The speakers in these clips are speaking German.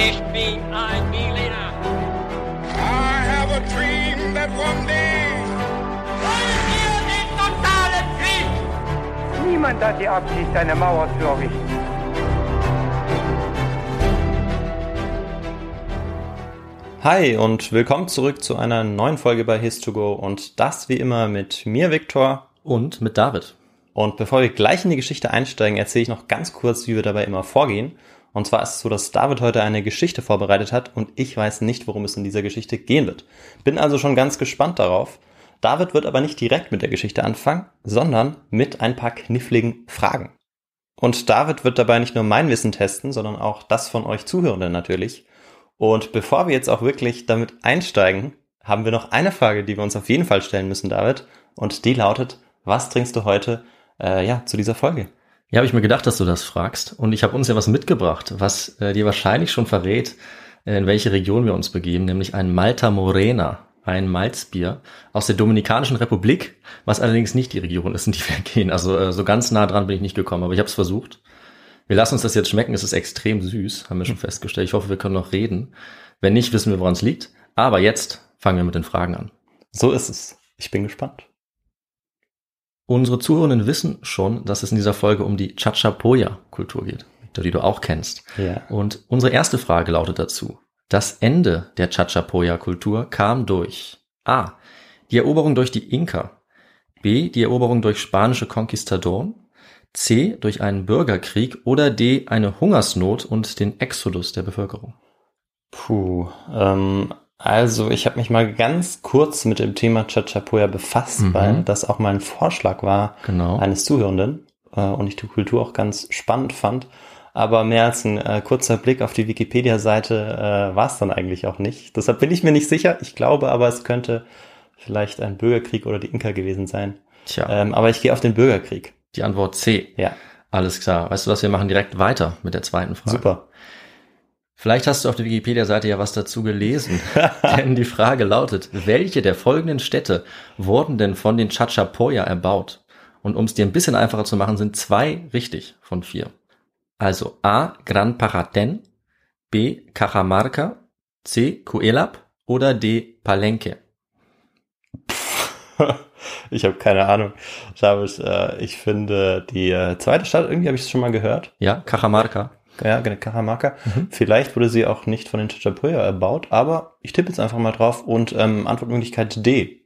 Ich bin ein Berliner. I have a dream that one day. Wollen wir den totalen Krieg? Niemand hat die Absicht, eine Mauer zu errichten. Hi und willkommen zurück zu einer neuen Folge bei His2Go und das wie immer mit mir, Viktor. Und mit David. Und bevor wir gleich in die Geschichte einsteigen, erzähle ich noch ganz kurz, wie wir dabei immer vorgehen. Und zwar ist es so, dass David heute eine Geschichte vorbereitet hat und ich weiß nicht, worum es in dieser Geschichte gehen wird. Bin also schon ganz gespannt darauf. David wird aber nicht direkt mit der Geschichte anfangen, sondern mit ein paar kniffligen Fragen. Und David wird dabei nicht nur mein Wissen testen, sondern auch das von euch Zuhörenden natürlich. Und bevor wir jetzt auch wirklich damit einsteigen, haben wir noch eine Frage, die wir uns auf jeden Fall stellen müssen, David. Und die lautet, was trinkst du heute äh, ja, zu dieser Folge? Ja, habe ich mir gedacht, dass du das fragst. Und ich habe uns ja was mitgebracht, was äh, dir wahrscheinlich schon verrät, äh, in welche Region wir uns begeben, nämlich ein Malta Morena, ein Malzbier aus der Dominikanischen Republik, was allerdings nicht die Region ist, in die wir gehen. Also äh, so ganz nah dran bin ich nicht gekommen, aber ich habe es versucht. Wir lassen uns das jetzt schmecken, es ist extrem süß, haben wir schon festgestellt. Ich hoffe, wir können noch reden. Wenn nicht, wissen wir, woran es liegt. Aber jetzt fangen wir mit den Fragen an. So ist es. Ich bin gespannt. Unsere Zuhörenden wissen schon, dass es in dieser Folge um die Chachapoya-Kultur geht, die du auch kennst. Ja. Und unsere erste Frage lautet dazu. Das Ende der Chachapoya-Kultur kam durch A. Die Eroberung durch die Inka. B. Die Eroberung durch spanische Konquistadoren. C. Durch einen Bürgerkrieg. Oder D. Eine Hungersnot und den Exodus der Bevölkerung. Puh, ähm, also ich habe mich mal ganz kurz mit dem Thema Chachapoya befasst, Mhm. weil das auch mal ein Vorschlag war Genau. eines Zuhörenden äh, und ich die Kultur auch ganz spannend fand. Aber mehr als ein äh, kurzer Blick auf die Wikipedia-Seite äh, war es dann eigentlich auch nicht. Deshalb bin ich mir nicht sicher. Ich glaube aber, es könnte vielleicht ein Bürgerkrieg oder die Inka gewesen sein. Tja, Ähm, aber ich gehe auf den Bürgerkrieg. die Antwort C. Ja, Alles klar. Weißt du was, wir machen direkt weiter mit der zweiten Frage. super. Vielleicht hast du auf der Wikipedia-Seite ja was dazu gelesen. denn die Frage lautet, welche der folgenden Städte wurden denn von den Chachapoya erbaut? Und um es dir ein bisschen einfacher zu machen, sind zwei richtig von vier. Also A. Gran Paraten, B. Cajamarca, C. Cuelap oder D. Palenque. ich habe keine Ahnung. David, äh, ich finde die äh, zweite Stadt, irgendwie habe ich es schon mal gehört. Ja, Cajamarca. Ja, genau, Cajamarca. Vielleicht wurde sie auch nicht von den Chachapoya erbaut, aber ich tippe jetzt einfach mal drauf und ähm, Antwortmöglichkeit D.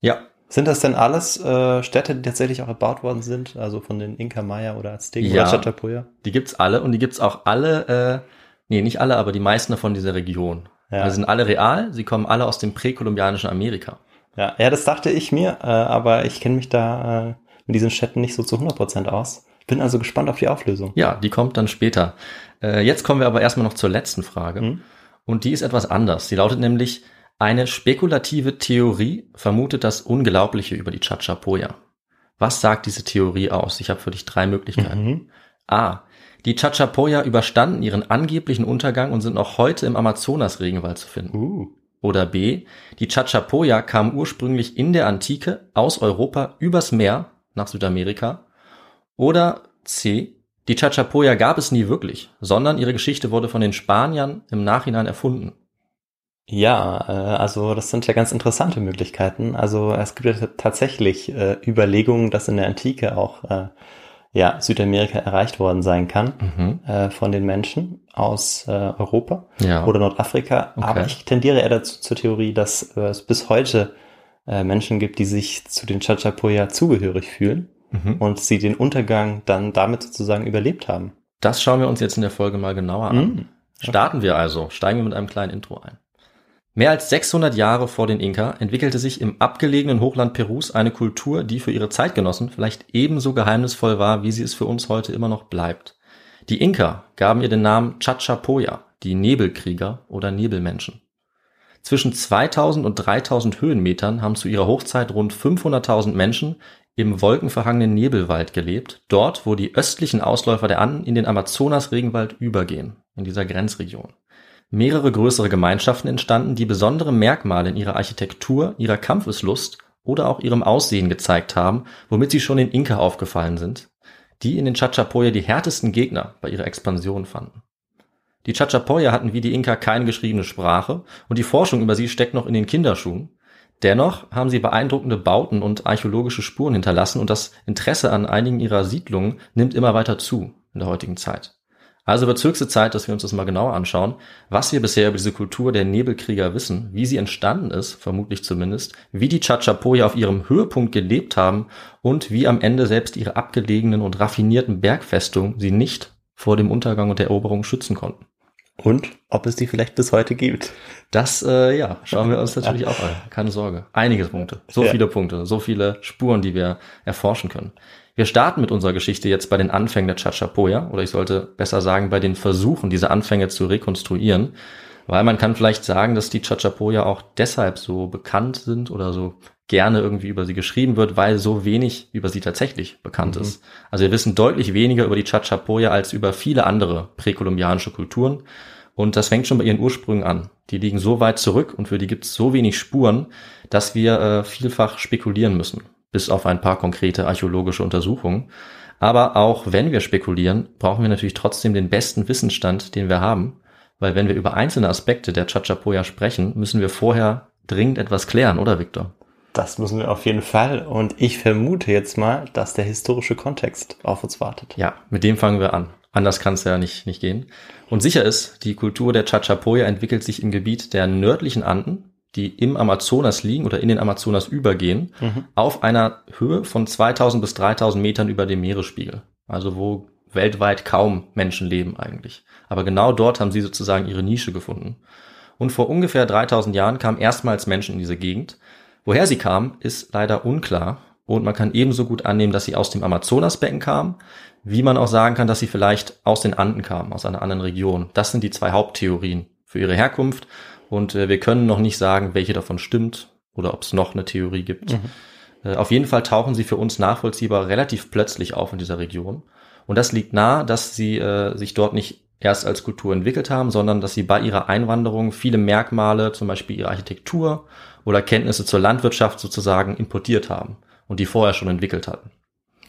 Ja, Sind das denn alles äh, Städte, die tatsächlich auch erbaut worden sind? Also von den Inka Maya oder Azteken Ja. oder Chachapoya? die gibt's alle und die gibt's auch alle, äh, nee, nicht alle, aber die meisten davon dieser Region. Ja. Also sind alle real, sie kommen alle aus dem präkolumbianischen Amerika. Ja, ja, das dachte ich mir, äh, aber ich kenne mich da äh, mit diesen Städten nicht so zu 100% aus. Bin also gespannt auf die Auflösung. Ja, die kommt dann später. Äh, jetzt kommen wir aber erstmal noch zur letzten Frage. Mhm. Und die ist etwas anders. Die lautet nämlich, eine spekulative Theorie vermutet das Unglaubliche über die Chachapoya. Was sagt diese Theorie aus? Ich habe für dich drei Möglichkeiten. Mhm. A. Die Chachapoya überstanden ihren angeblichen Untergang und sind noch heute im Amazonas-Regenwald zu finden. Uh. Oder B. Die Chachapoya kamen ursprünglich in der Antike aus Europa übers Meer nach Südamerika. Oder C. Die Chachapoya gab es nie wirklich, sondern ihre Geschichte wurde von den Spaniern im Nachhinein erfunden. Ja, äh, also das sind ja ganz interessante Möglichkeiten. Also es gibt ja tatsächlich äh, Überlegungen, dass in der Antike auch äh, ja, Südamerika erreicht worden sein kann Mhm. äh, von den Menschen aus äh, Europa Ja. oder Nordafrika. Okay. Aber ich tendiere eher dazu zur Theorie, dass äh, es bis heute Menschen gibt, die sich zu den Chachapoya zugehörig fühlen Mhm. und sie den Untergang dann damit sozusagen überlebt haben. Das schauen wir uns jetzt in der Folge mal genauer an. Mm. Starten wir also, steigen wir mit einem kleinen Intro ein. Mehr als 600 Jahre vor den Inka entwickelte sich im abgelegenen Hochland Perus eine Kultur, die für ihre Zeitgenossen vielleicht ebenso geheimnisvoll war, wie sie es für uns heute immer noch bleibt. Die Inka gaben ihr den Namen Chachapoya, die Nebelkrieger oder Nebelmenschen. Zwischen 2000 und 3000 Höhenmetern haben zu ihrer Hochzeit rund 500.000 Menschen im wolkenverhangenen Nebelwald gelebt, dort, wo die östlichen Ausläufer der Anden in den Amazonas-Regenwald übergehen, in dieser Grenzregion. Mehrere größere Gemeinschaften entstanden, die besondere Merkmale in ihrer Architektur, ihrer Kampfeslust oder auch ihrem Aussehen gezeigt haben, womit sie schon den Inka aufgefallen sind, die in den Chachapoya die härtesten Gegner bei ihrer Expansion fanden. Die Chachapoya hatten wie die Inka keine geschriebene Sprache und die Forschung über sie steckt noch in den Kinderschuhen. Dennoch haben sie beeindruckende Bauten und archäologische Spuren hinterlassen und das Interesse an einigen ihrer Siedlungen nimmt immer weiter zu in der heutigen Zeit. Also wird höchste Zeit, dass wir uns das mal genauer anschauen, was wir bisher über diese Kultur der Nebelkrieger wissen, wie sie entstanden ist, vermutlich zumindest, wie die Chachapoya auf ihrem Höhepunkt gelebt haben und wie am Ende selbst ihre abgelegenen und raffinierten Bergfestungen sie nicht vor dem Untergang und der Eroberung schützen konnten. Und ob es die vielleicht bis heute gibt. Das, äh, ja, schauen wir uns natürlich auch an. Keine Sorge. Einige Punkte. So Ja. viele Punkte. So viele Spuren, die wir erforschen können. Wir starten mit unserer Geschichte jetzt bei den Anfängen der Chachapoya. Oder ich sollte besser sagen, bei den Versuchen, diese Anfänge zu rekonstruieren. Weil man kann vielleicht sagen, dass die Chachapoya auch deshalb so bekannt sind oder so gerne irgendwie über sie geschrieben wird, weil so wenig über sie tatsächlich bekannt ist. Also wir wissen deutlich weniger über die Chachapoya als über viele andere präkolumbianische Kulturen. Und das fängt schon bei ihren Ursprüngen an. Die liegen so weit zurück und für die gibt es so wenig Spuren, dass wir äh, vielfach spekulieren müssen, bis auf ein paar konkrete archäologische Untersuchungen. Aber auch wenn wir spekulieren, brauchen wir natürlich trotzdem den besten Wissensstand, den wir haben, weil wenn wir über einzelne Aspekte der Chachapoya sprechen, müssen wir vorher dringend etwas klären, oder Victor? Das müssen wir auf jeden Fall. Und ich vermute jetzt mal, dass der historische Kontext auf uns wartet. Ja, mit dem fangen wir an. Anders kann es ja nicht, nicht gehen. Und sicher ist, die Kultur der Chachapoya entwickelt sich im Gebiet der nördlichen Anden, die im Amazonas liegen oder in den Amazonas übergehen, auf einer Höhe von 2000 bis 3000 Metern über dem Meeresspiegel. Also wo weltweit kaum Menschen leben eigentlich. Aber genau dort haben sie sozusagen ihre Nische gefunden. Und vor ungefähr 3000 Jahren kamen erstmals Menschen in diese Gegend. Woher sie kamen, ist leider unklar. Und man kann ebenso gut annehmen, dass sie aus dem Amazonasbecken kamen, wie man auch sagen kann, dass sie vielleicht aus den Anden kamen, aus einer anderen Region. Das sind die zwei Haupttheorien für ihre Herkunft. Und äh, wir können noch nicht sagen, welche davon stimmt oder ob es noch eine Theorie gibt. Äh, auf jeden Fall tauchen sie für uns nachvollziehbar relativ plötzlich auf in dieser Region. Und das liegt nahe, dass sie äh, sich dort nicht erst als Kultur entwickelt haben, sondern dass sie bei ihrer Einwanderung viele Merkmale, zum Beispiel ihre Architektur oder Kenntnisse zur Landwirtschaft sozusagen importiert haben und die vorher schon entwickelt hatten.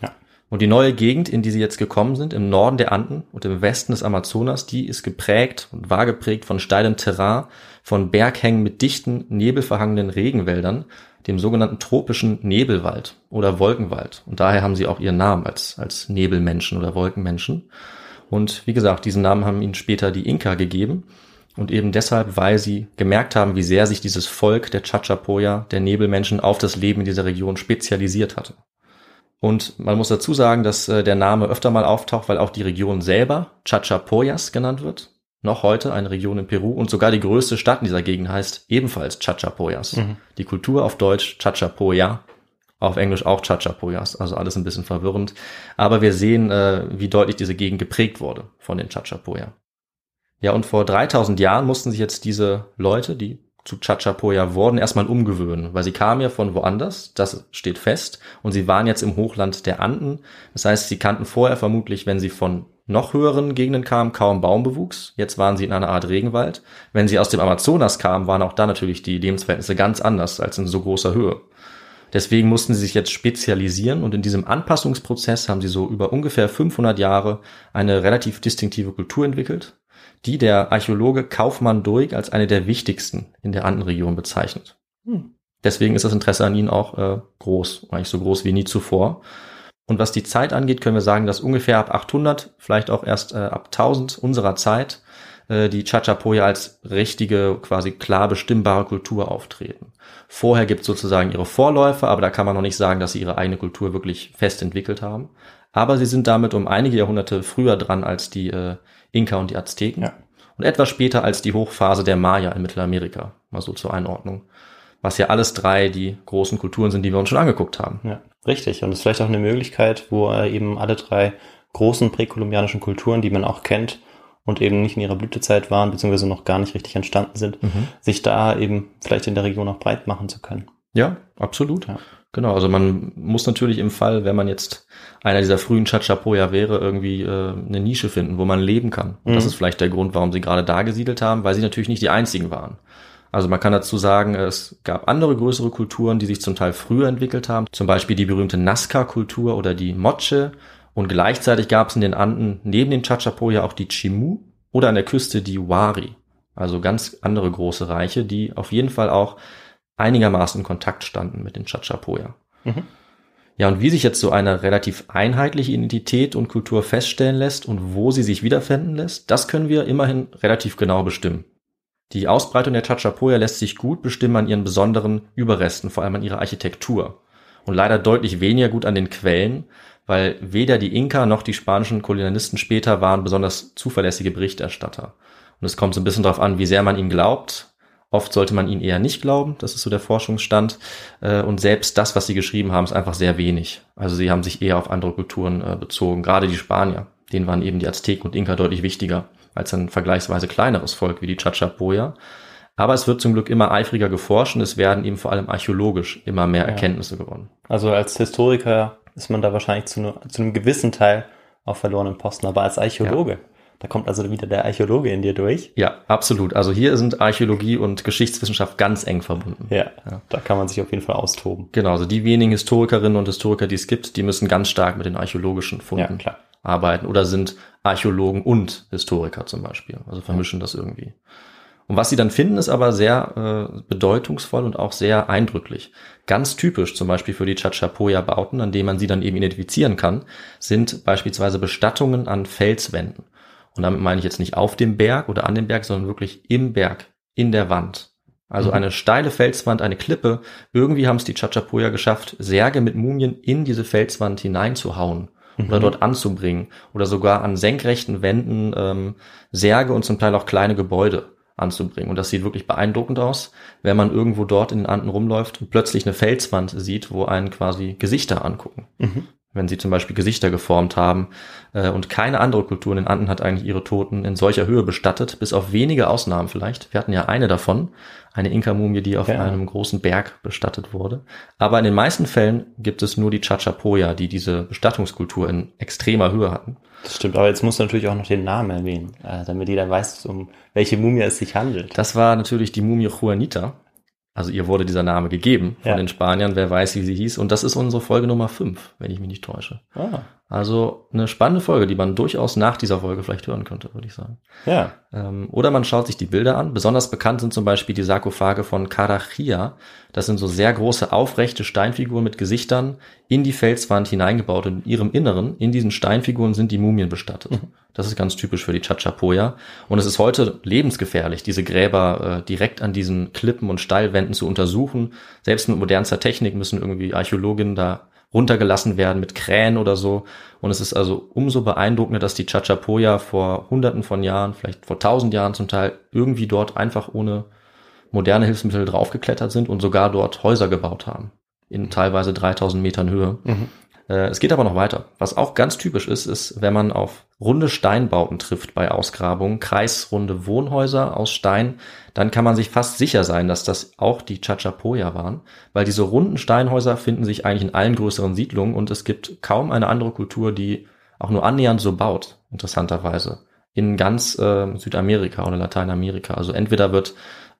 Ja. Und die neue Gegend, in die sie jetzt gekommen sind, im Norden der Anden und im Westen des Amazonas, die ist geprägt und war geprägt von steilem Terrain, von Berghängen mit dichten, nebelverhangenen Regenwäldern, dem sogenannten tropischen Nebelwald oder Wolkenwald. Und daher haben sie auch ihren Namen als, als Nebelmenschen oder Wolkenmenschen. Und wie gesagt, diesen Namen haben ihnen später die Inka gegeben. Und eben deshalb, weil sie gemerkt haben, wie sehr sich dieses Volk der Chachapoya, der Nebelmenschen, auf das Leben in dieser Region spezialisiert hatte. Und man muss dazu sagen, dass äh, der Name öfter mal auftaucht, weil auch die Region selber Chachapoyas genannt wird. Noch heute eine Region in Peru und sogar die größte Stadt in dieser Gegend heißt ebenfalls Chachapoyas. Die Kultur auf Deutsch Chachapoya, auf Englisch auch Chachapoyas, also alles ein bisschen verwirrend. Aber wir sehen, äh, wie deutlich diese Gegend geprägt wurde von den Chachapoya. Ja, und vor 3000 Jahren mussten sich jetzt diese Leute, die zu Chachapoya wurden, erstmal umgewöhnen, weil sie kamen ja von woanders, das steht fest, und sie waren jetzt im Hochland der Anden. Das heißt, sie kannten vorher vermutlich, wenn sie von noch höheren Gegenden kamen, kaum Baumbewuchs. Jetzt waren sie in einer Art Regenwald. Wenn sie aus dem Amazonas kamen, waren auch da natürlich die Lebensverhältnisse ganz anders als in so großer Höhe. Deswegen mussten sie sich jetzt spezialisieren und in diesem Anpassungsprozess haben sie so über ungefähr 500 Jahre eine relativ distinktive Kultur entwickelt, die der Archäologe Kaufmann Durig als eine der wichtigsten in der Andenregion bezeichnet. Deswegen ist das Interesse an ihnen auch äh, groß, eigentlich so groß wie nie zuvor. Und was die Zeit angeht, können wir sagen, dass ungefähr ab 800, vielleicht auch erst äh, ab 1000 unserer Zeit äh, die Chachapoya als richtige, quasi klar bestimmbare Kultur auftreten. Vorher gibt es sozusagen ihre Vorläufer, aber da kann man noch nicht sagen, dass sie ihre eigene Kultur wirklich fest entwickelt haben. Aber sie sind damit um einige Jahrhunderte früher dran als die äh, Inka und die Azteken. Ja. Und etwas später als die Hochphase der Maya in Mittelamerika. Mal so zur Einordnung. Was ja alles drei die großen Kulturen sind, die wir uns schon angeguckt haben. Ja, richtig. Und das ist vielleicht auch eine Möglichkeit, wo äh, eben alle drei großen präkolumbianischen Kulturen, die man auch kennt und eben nicht in ihrer Blütezeit waren, beziehungsweise noch gar nicht richtig entstanden sind, sich da eben vielleicht in der Region auch breit machen zu können. Ja, absolut. Ja. Genau, also man muss natürlich im Fall, wenn man jetzt einer dieser frühen Chachapoya wäre, irgendwie äh, eine Nische finden, wo man leben kann. Und das ist vielleicht der Grund, warum sie gerade da gesiedelt haben, weil sie natürlich nicht die einzigen waren. Also man kann dazu sagen, es gab andere größere Kulturen, die sich zum Teil früher entwickelt haben, zum Beispiel die berühmte Nazca-Kultur oder die Moche. Und gleichzeitig gab es in den Anden neben den Chachapoya auch die Chimu. oder an der Küste die Wari, also ganz andere große Reiche, die auf jeden Fall auch einigermaßen in Kontakt standen mit den Chachapoya. Mhm. Ja, und wie sich jetzt so eine relativ einheitliche Identität und Kultur feststellen lässt und wo sie sich wiederfinden lässt, das können wir immerhin relativ genau bestimmen. Die Ausbreitung der Chachapoya lässt sich gut bestimmen an ihren besonderen Überresten, vor allem an ihrer Architektur. Und leider deutlich weniger gut an den Quellen, weil weder die Inka noch die spanischen Kolonialisten später waren besonders zuverlässige Berichterstatter. Und es kommt so ein bisschen darauf an, wie sehr man ihnen glaubt. Oft sollte man ihnen eher nicht glauben, das ist so der Forschungsstand. Äh, und selbst das, was sie geschrieben haben, ist einfach sehr wenig. Also sie haben sich eher auf andere Kulturen äh, bezogen, gerade die Spanier. Denen waren eben die Azteken und Inka deutlich wichtiger als ein vergleichsweise kleineres Volk wie die Chachapoya. Aber es wird zum Glück immer eifriger geforscht und es werden eben vor allem archäologisch immer mehr ja. Erkenntnisse gewonnen. Also als Historiker ist man da wahrscheinlich zu, ne, zu einem gewissen Teil auf verlorenen Posten, aber als Archäologe. Ja. Da kommt also wieder der Archäologe in dir durch. Ja, absolut. Also hier sind Archäologie und Geschichtswissenschaft ganz eng verbunden. Ja, ja, da kann man sich auf jeden Fall austoben. Genau, also die wenigen Historikerinnen und Historiker, die es gibt, die müssen ganz stark mit den archäologischen Funden ja, arbeiten oder sind Archäologen und Historiker zum Beispiel. Also vermischen das irgendwie. Und was sie dann finden, ist aber sehr äh, bedeutungsvoll und auch sehr eindrücklich. Ganz typisch zum Beispiel für die Chachapoya-Bauten, an denen man sie dann eben identifizieren kann, sind beispielsweise Bestattungen an Felswänden. Und damit meine ich jetzt nicht auf dem Berg oder an dem Berg, sondern wirklich im Berg, in der Wand. Also mhm. eine steile Felswand, eine Klippe. Irgendwie haben es die Chachapoya geschafft, Särge mit Mumien in diese Felswand hineinzuhauen mhm. oder dort anzubringen. Oder sogar an senkrechten Wänden ähm, Särge und zum Teil auch kleine Gebäude anzubringen. Und das sieht wirklich beeindruckend aus, wenn man irgendwo dort in den Anden rumläuft und plötzlich eine Felswand sieht, wo einen quasi Gesichter angucken. Mhm wenn sie zum Beispiel Gesichter geformt haben. Äh, und keine andere Kultur in den Anden hat eigentlich ihre Toten in solcher Höhe bestattet, bis auf wenige Ausnahmen vielleicht. Wir hatten ja eine davon, eine Inka-Mumie, die auf ja. einem großen Berg bestattet wurde. Aber in den meisten Fällen gibt es nur die Chachapoya, die diese Bestattungskultur in extremer Höhe hatten. Das stimmt, aber jetzt muss natürlich auch noch den Namen erwähnen, äh, damit jeder weiß, um welche Mumie es sich handelt. Das war natürlich die Mumie Juanita. Also ihr wurde dieser Name gegeben von ja. den Spaniern, wer weiß, wie sie hieß. Und das ist unsere Folge Nummer 5, wenn ich mich nicht täusche. Ah. Also eine spannende Folge, die man durchaus nach dieser Folge vielleicht hören könnte, würde ich sagen. Ja. Ähm, oder man schaut sich die Bilder an. Besonders bekannt sind zum Beispiel die Sarkophage von Carachia. Das sind so sehr große, aufrechte Steinfiguren mit Gesichtern in die Felswand hineingebaut. Und in ihrem Inneren, in diesen Steinfiguren, sind die Mumien bestattet. Mhm. Das ist ganz typisch für die Chachapoya. Und es ist heute lebensgefährlich, diese Gräber äh, direkt an diesen Klippen und Steilwänden zu untersuchen. Selbst mit modernster Technik müssen irgendwie Archäologinnen da runtergelassen werden mit Krähen oder so. Und es ist also umso beeindruckender, dass die Chachapoya vor hunderten von Jahren, vielleicht vor tausend Jahren zum Teil, irgendwie dort einfach ohne moderne Hilfsmittel draufgeklettert sind und sogar dort Häuser gebaut haben. In teilweise 3000 Metern Höhe. Mhm. Äh, es geht aber noch weiter. Was auch ganz typisch ist, ist, wenn man auf runde Steinbauten trifft bei Ausgrabungen, kreisrunde Wohnhäuser aus Stein, dann kann man sich fast sicher sein, dass das auch die Chachapoya waren, weil diese runden Steinhäuser finden sich eigentlich in allen größeren Siedlungen und es gibt kaum eine andere Kultur, die auch nur annähernd so baut, interessanterweise, in ganz äh, Südamerika oder Lateinamerika. Also entweder wird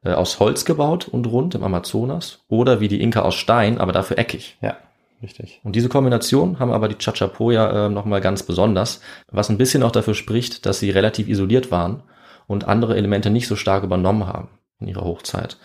äh, aus Holz gebaut und rund im Amazonas oder wie die Inka aus Stein, aber dafür eckig. Ja. Richtig. Und diese Kombination haben aber die Chachapoya äh, nochmal ganz besonders, was ein bisschen auch dafür spricht, dass sie relativ isoliert waren und andere Elemente nicht so stark übernommen haben in ihrer Hochzeit.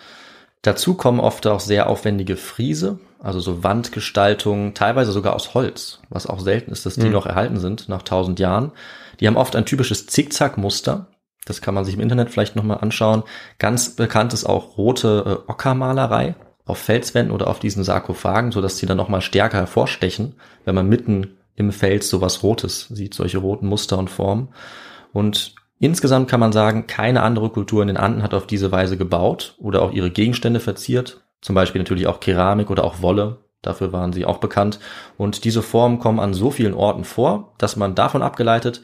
Dazu kommen oft auch sehr aufwendige Friese, also so Wandgestaltungen, teilweise sogar aus Holz, was auch selten ist, dass die mhm. noch erhalten sind nach tausend Jahren. Die haben oft ein typisches Zickzack-Muster. Das kann man sich im Internet vielleicht nochmal anschauen. Ganz bekannt ist auch rote äh, Ockermalerei auf Felswänden oder auf diesen Sarkophagen, so dass sie dann nochmal stärker hervorstechen, wenn man mitten im Fels sowas Rotes sieht, solche roten Muster und Formen. Und insgesamt kann man sagen, keine andere Kultur in den Anden hat auf diese Weise gebaut oder auch ihre Gegenstände verziert. Zum Beispiel natürlich auch Keramik oder auch Wolle. Dafür waren sie auch bekannt. Und diese Formen kommen an so vielen Orten vor, dass man davon abgeleitet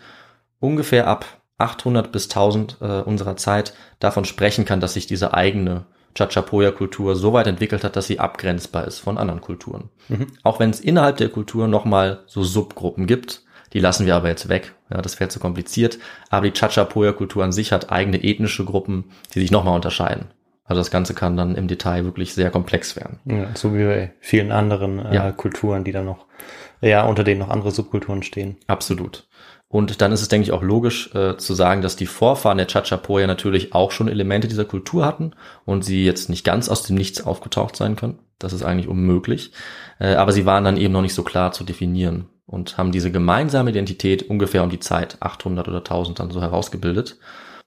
ungefähr ab 800 bis 1000 äh, unserer Zeit davon sprechen kann, dass sich diese eigene Chachapoya-Kultur so weit entwickelt hat, dass sie abgrenzbar ist von anderen Kulturen. Mhm. Auch wenn es innerhalb der Kultur nochmal so Subgruppen gibt, die lassen wir aber jetzt weg. Ja, das wäre zu kompliziert. Aber die Chachapoya-Kultur an sich hat eigene ethnische Gruppen, die sich nochmal unterscheiden. Also das Ganze kann dann im Detail wirklich sehr komplex werden. Ja, so wie bei vielen anderen äh, ja. Kulturen, die dann noch, ja, unter denen noch andere Subkulturen stehen. Absolut. Und dann ist es, denke ich, auch logisch äh, zu sagen, dass die Vorfahren der Chachapoya natürlich auch schon Elemente dieser Kultur hatten und sie jetzt nicht ganz aus dem Nichts aufgetaucht sein können. Das ist eigentlich unmöglich. Äh, aber sie waren dann eben noch nicht so klar zu definieren und haben diese gemeinsame Identität ungefähr um die Zeit 800 oder 1000 dann so herausgebildet.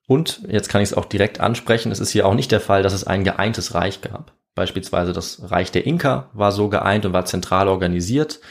Und jetzt kann ich es auch direkt ansprechen, es ist hier auch nicht der Fall, dass es ein geeintes Reich gab. Beispielsweise das Reich der Inka war so geeint und war zentral organisiert,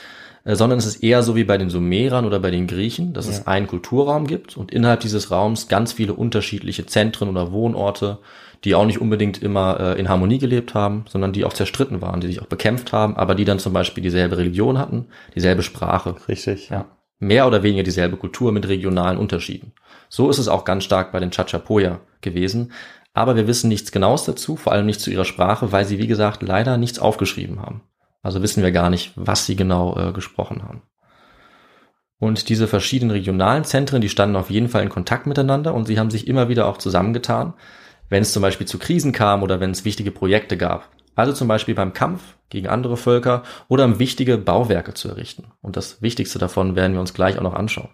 sondern es ist eher so wie bei den Sumerern oder bei den Griechen, dass ja. es einen Kulturraum gibt und innerhalb dieses Raums ganz viele unterschiedliche Zentren oder Wohnorte, die auch nicht unbedingt immer äh, in Harmonie gelebt haben, sondern die auch zerstritten waren, die sich auch bekämpft haben, aber die dann zum Beispiel dieselbe Religion hatten, dieselbe Sprache. Richtig, ja. Mehr oder weniger dieselbe Kultur mit regionalen Unterschieden. So ist es auch ganz stark bei den Chachapoya gewesen. Aber wir wissen nichts Genaues dazu, vor allem nicht zu ihrer Sprache, weil sie, wie gesagt, leider nichts aufgeschrieben haben. Also wissen wir gar nicht, was sie genau äh, gesprochen haben. Und diese verschiedenen regionalen Zentren, die standen auf jeden Fall in Kontakt miteinander und sie haben sich immer wieder auch zusammengetan, wenn es zum Beispiel zu Krisen kam oder wenn es wichtige Projekte gab. Also zum Beispiel beim Kampf gegen andere Völker oder um wichtige Bauwerke zu errichten. Und das Wichtigste davon werden wir uns gleich auch noch anschauen.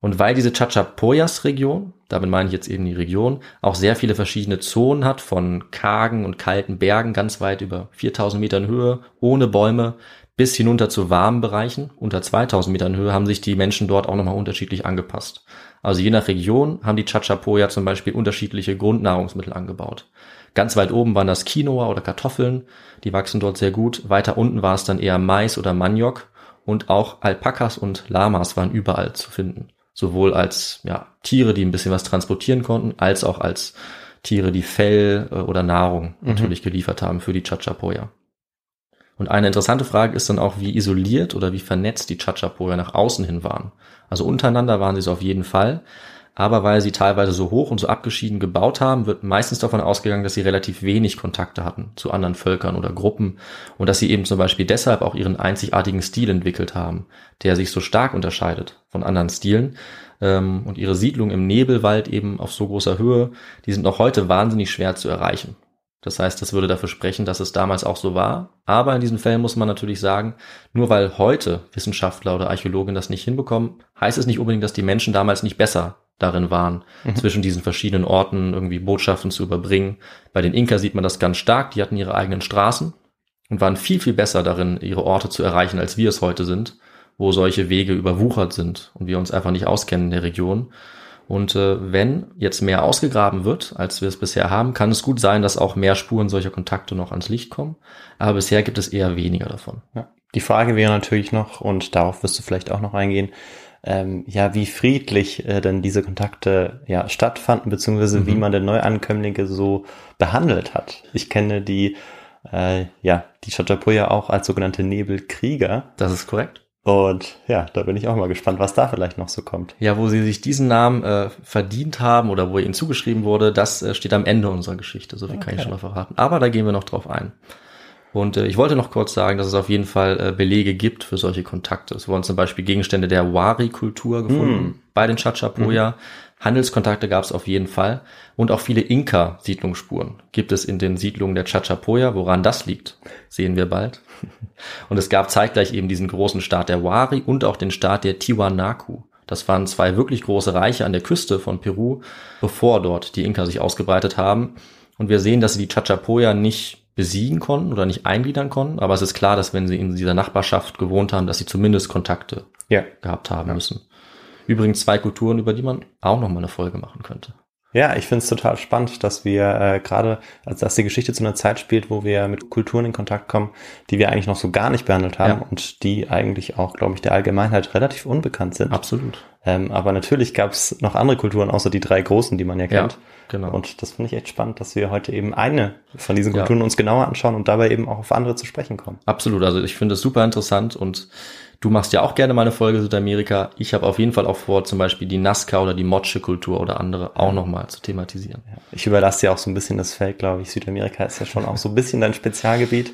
Und weil diese Chachapoyas-Region, damit meine ich jetzt eben die Region, auch sehr viele verschiedene Zonen hat, von kargen und kalten Bergen ganz weit über 4000 Metern Höhe, ohne Bäume, bis hinunter zu warmen Bereichen, unter 2000 Metern Höhe, haben sich die Menschen dort auch nochmal unterschiedlich angepasst. Also je nach Region haben die Chachapoya zum Beispiel unterschiedliche Grundnahrungsmittel angebaut. Ganz weit oben waren das Quinoa oder Kartoffeln, die wachsen dort sehr gut. Weiter unten war es dann eher Mais oder Maniok und auch Alpakas und Lamas waren überall zu finden sowohl als ja, Tiere, die ein bisschen was transportieren konnten, als auch als Tiere, die Fell äh, oder Nahrung mhm. natürlich geliefert haben für die Chachapoya. Und eine interessante Frage ist dann auch, wie isoliert oder wie vernetzt die Chachapoya nach außen hin waren. Also untereinander waren sie es auf jeden Fall, aber weil sie teilweise so hoch und so abgeschieden gebaut haben, wird meistens davon ausgegangen, dass sie relativ wenig Kontakte hatten zu anderen Völkern oder Gruppen und dass sie eben zum Beispiel deshalb auch ihren einzigartigen Stil entwickelt haben, der sich so stark unterscheidet von anderen Stilen. Ähm, und ihre Siedlung im Nebelwald eben auf so großer Höhe, die sind noch heute wahnsinnig schwer zu erreichen. Das heißt, das würde dafür sprechen, dass es damals auch so war. Aber in diesen Fällen muss man natürlich sagen, nur weil heute Wissenschaftler oder Archäologen das nicht hinbekommen, heißt es nicht unbedingt, dass die Menschen damals nicht besser darin waren, mhm. zwischen diesen verschiedenen Orten irgendwie Botschaften zu überbringen. Bei den Inka sieht man das ganz stark, die hatten ihre eigenen Straßen und waren viel, viel besser darin, ihre Orte zu erreichen, als wir es heute sind, wo solche Wege überwuchert sind und wir uns einfach nicht auskennen in der Region. Und äh, wenn jetzt mehr ausgegraben wird, als wir es bisher haben, kann es gut sein, dass auch mehr Spuren solcher Kontakte noch ans Licht kommen. Aber bisher gibt es eher weniger davon. Ja. Die Frage wäre natürlich noch, und darauf wirst du vielleicht auch noch eingehen, ähm, ja, wie friedlich äh, denn diese Kontakte ja stattfanden, beziehungsweise mhm. wie man denn Neuankömmlinge so behandelt hat. Ich kenne die, äh, ja, die Chachapoya auch als sogenannte Nebelkrieger. Das ist korrekt. Und ja, da bin ich auch mal gespannt, was da vielleicht noch so kommt. Ja, wo sie sich diesen Namen äh, verdient haben oder wo ihnen zugeschrieben wurde, das äh, steht am Ende unserer Geschichte. So viel okay. kann ich schon mal verraten. Aber da gehen wir noch drauf ein. Und äh, ich wollte noch kurz sagen, dass es auf jeden Fall äh, Belege gibt für solche Kontakte. Es wurden zum Beispiel Gegenstände der Wari-Kultur gefunden mm. bei den Chachapoya. Mm. Handelskontakte gab es auf jeden Fall. Und auch viele Inka-Siedlungsspuren gibt es in den Siedlungen der Chachapoya. Woran das liegt, sehen wir bald. Und es gab zeitgleich eben diesen großen Staat der Wari und auch den Staat der Tiwanaku. Das waren zwei wirklich große Reiche an der Küste von Peru, bevor dort die Inka sich ausgebreitet haben. Und wir sehen, dass sie die Chachapoya nicht besiegen konnten oder nicht eingliedern konnten. Aber es ist klar, dass wenn sie in dieser Nachbarschaft gewohnt haben, dass sie zumindest Kontakte ja. gehabt haben ja. müssen. Übrigens zwei Kulturen, über die man auch noch mal eine Folge machen könnte. Ja, ich finde es total spannend, dass wir äh, gerade, also dass die Geschichte zu einer Zeit spielt, wo wir mit Kulturen in Kontakt kommen, die wir eigentlich noch so gar nicht behandelt haben ja. und die eigentlich auch, glaube ich, der Allgemeinheit relativ unbekannt sind. Absolut. Ähm, aber natürlich gab es noch andere Kulturen, außer die drei großen, die man ja kennt. Ja, genau. Und das finde ich echt spannend, dass wir heute eben eine von diesen Kulturen ja. uns genauer anschauen und dabei eben auch auf andere zu sprechen kommen. Absolut. Also ich finde es super interessant und Du machst ja auch gerne mal eine Folge Südamerika. Ich habe auf jeden Fall auch vor, zum Beispiel die Nazca oder die Motsche-Kultur oder andere auch nochmal zu thematisieren. Ich überlasse dir auch so ein bisschen das Feld, glaube ich. Südamerika ist ja schon auch so ein bisschen dein Spezialgebiet.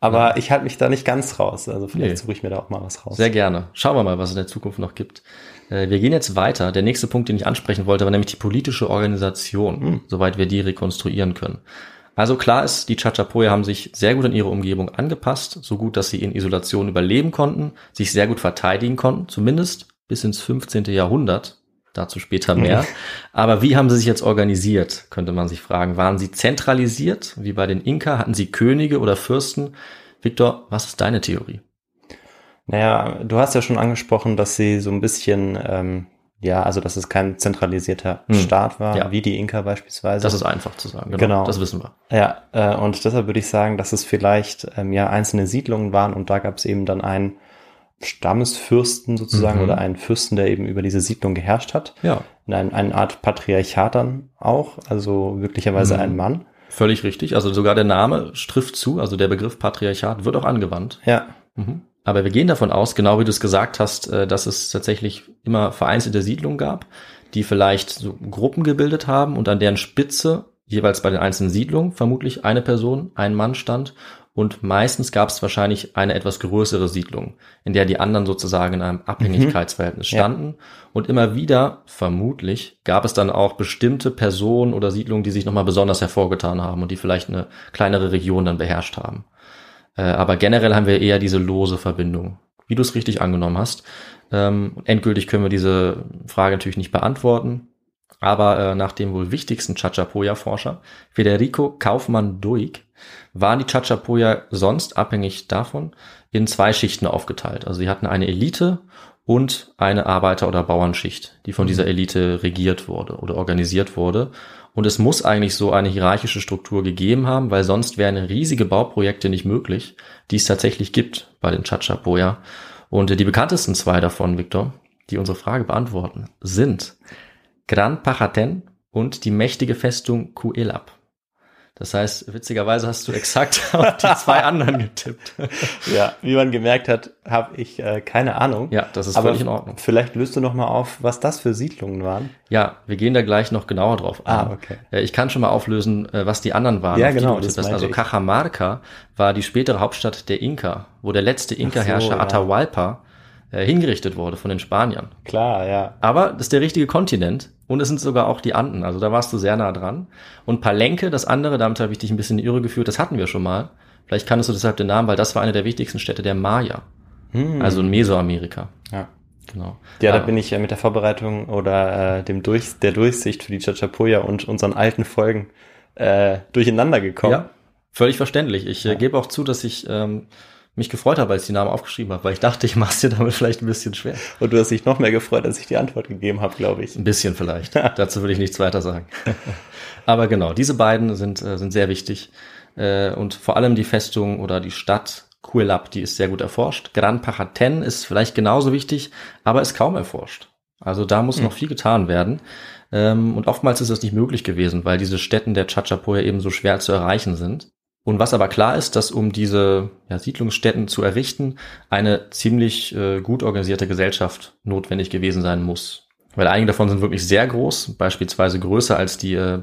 Aber ja. ich halte mich da nicht ganz raus. Also vielleicht nee. suche ich mir da auch mal was raus. Sehr gerne. Schauen wir mal, was es in der Zukunft noch gibt. Äh, wir gehen jetzt weiter. Der nächste Punkt, den ich ansprechen wollte, war nämlich die politische Organisation, hm. soweit wir die rekonstruieren können. Also klar ist, die Chachapoya haben sich sehr gut an ihre Umgebung angepasst, so gut, dass sie in Isolation überleben konnten, sich sehr gut verteidigen konnten, zumindest bis ins 15. Jahrhundert. Dazu später mehr. Aber wie haben sie sich jetzt organisiert, könnte man sich fragen. Waren sie zentralisiert, wie bei den Inka? Hatten sie Könige oder Fürsten? Viktor, was ist deine Theorie? Naja, du hast ja schon angesprochen, dass sie so ein bisschen, ähm, ja, also dass es kein zentralisierter Hm. Staat war, Ja. wie die Inka beispielsweise. Das ist einfach zu sagen. Genau. Genau. Das wissen wir. Ja, äh, und deshalb würde ich sagen, dass es vielleicht ähm, ja einzelne Siedlungen waren und da gab es eben dann einen Stammesfürsten sozusagen Mhm. oder einen Fürsten, der eben über diese Siedlung geherrscht hat. Ja. In ein, eine Art Patriarchat dann auch, also möglicherweise Mhm. ein Mann. Völlig richtig. Also sogar der Name trifft zu. Also der Begriff Patriarchat wird auch angewandt. Ja, Mhm. Aber wir gehen davon aus, genau wie du es gesagt hast, äh, dass es tatsächlich immer vereinzelte Siedlungen gab, die vielleicht so Gruppen gebildet haben und an deren Spitze jeweils bei den einzelnen Siedlungen vermutlich eine Person, ein Mann stand und meistens gab es wahrscheinlich eine etwas größere Siedlung, in der die anderen sozusagen in einem Abhängigkeitsverhältnis Ja. standen und immer wieder vermutlich gab es dann auch bestimmte Personen oder Siedlungen, die sich nochmal besonders hervorgetan haben und die vielleicht eine kleinere Region dann beherrscht haben. Äh, aber generell haben wir eher diese lose Verbindung, wie du es richtig angenommen hast. Ähm, endgültig können wir diese Frage natürlich nicht beantworten. Aber äh, nach dem wohl wichtigsten Chachapoya-Forscher, Federico Kaufmann-Duig, waren die Chachapoya sonst abhängig davon in zwei Schichten aufgeteilt. Also sie hatten eine Elite und eine Arbeiter- oder Bauernschicht, die von dieser Elite regiert wurde oder organisiert wurde. Und es muss eigentlich so eine hierarchische Struktur gegeben haben, weil sonst wären riesige Bauprojekte nicht möglich, die es tatsächlich gibt bei den Chachapoya. Und die bekanntesten zwei davon, Victor, die unsere Frage beantworten, sind Gran Pachaten und die mächtige Festung Kuelap. Das heißt, witzigerweise hast du exakt auf die zwei anderen getippt. ja, wie man gemerkt hat, habe ich äh, keine Ahnung. Ja, das ist Aber völlig in Ordnung. Vielleicht löst du noch mal auf, was das für Siedlungen waren. Ja, wir gehen da gleich noch genauer drauf ein. Ah, okay. Äh, Ich kann schon mal auflösen, äh, was die anderen waren. Ja, genau, das Also ich. Cajamarca war die spätere Hauptstadt der Inka, wo der letzte Inka-Herrscher ja. Atahualpa äh, hingerichtet wurde von den Spaniern. Klar, ja. Aber das ist der richtige Kontinent und es sind sogar auch die Anden, also da warst du sehr nah dran. Und Palenque, das andere, damit habe ich dich ein bisschen in die Irre geführt, das hatten wir schon mal. Vielleicht kannst du deshalb den Namen, weil das war eine der wichtigsten Städte der Maya, Hm. also in Mesoamerika. ja. Genau. Ja, da bin ich mit der Vorbereitung oder äh, dem Durch der Durchsicht für die Chachapoya und unseren alten Folgen äh, durcheinander gekommen. Ja, völlig verständlich. Ich äh, gebe auch zu, dass ich ähm, mich gefreut habe, als ich die Namen aufgeschrieben habe, weil ich dachte, ich mache es dir damit vielleicht ein bisschen schwer. Und du hast dich noch mehr gefreut, als ich die Antwort gegeben habe, glaube ich. Ein bisschen vielleicht. Dazu will ich nichts weiter sagen. Aber genau, diese beiden sind, äh, sind sehr wichtig. Äh, und vor allem die Festung oder die Stadt Kuelap, die ist sehr gut erforscht. Gran Pachaten ist vielleicht genauso wichtig, aber ist kaum erforscht. Also da muss noch viel getan werden. Ähm, und oftmals ist das nicht möglich gewesen, weil diese Städten der Chachapoya eben so schwer zu erreichen sind. Und was aber klar ist, dass um diese ja, Siedlungsstätten zu errichten, eine ziemlich äh, gut organisierte Gesellschaft notwendig gewesen sein muss. Weil einige davon sind wirklich sehr groß, beispielsweise größer als die äh,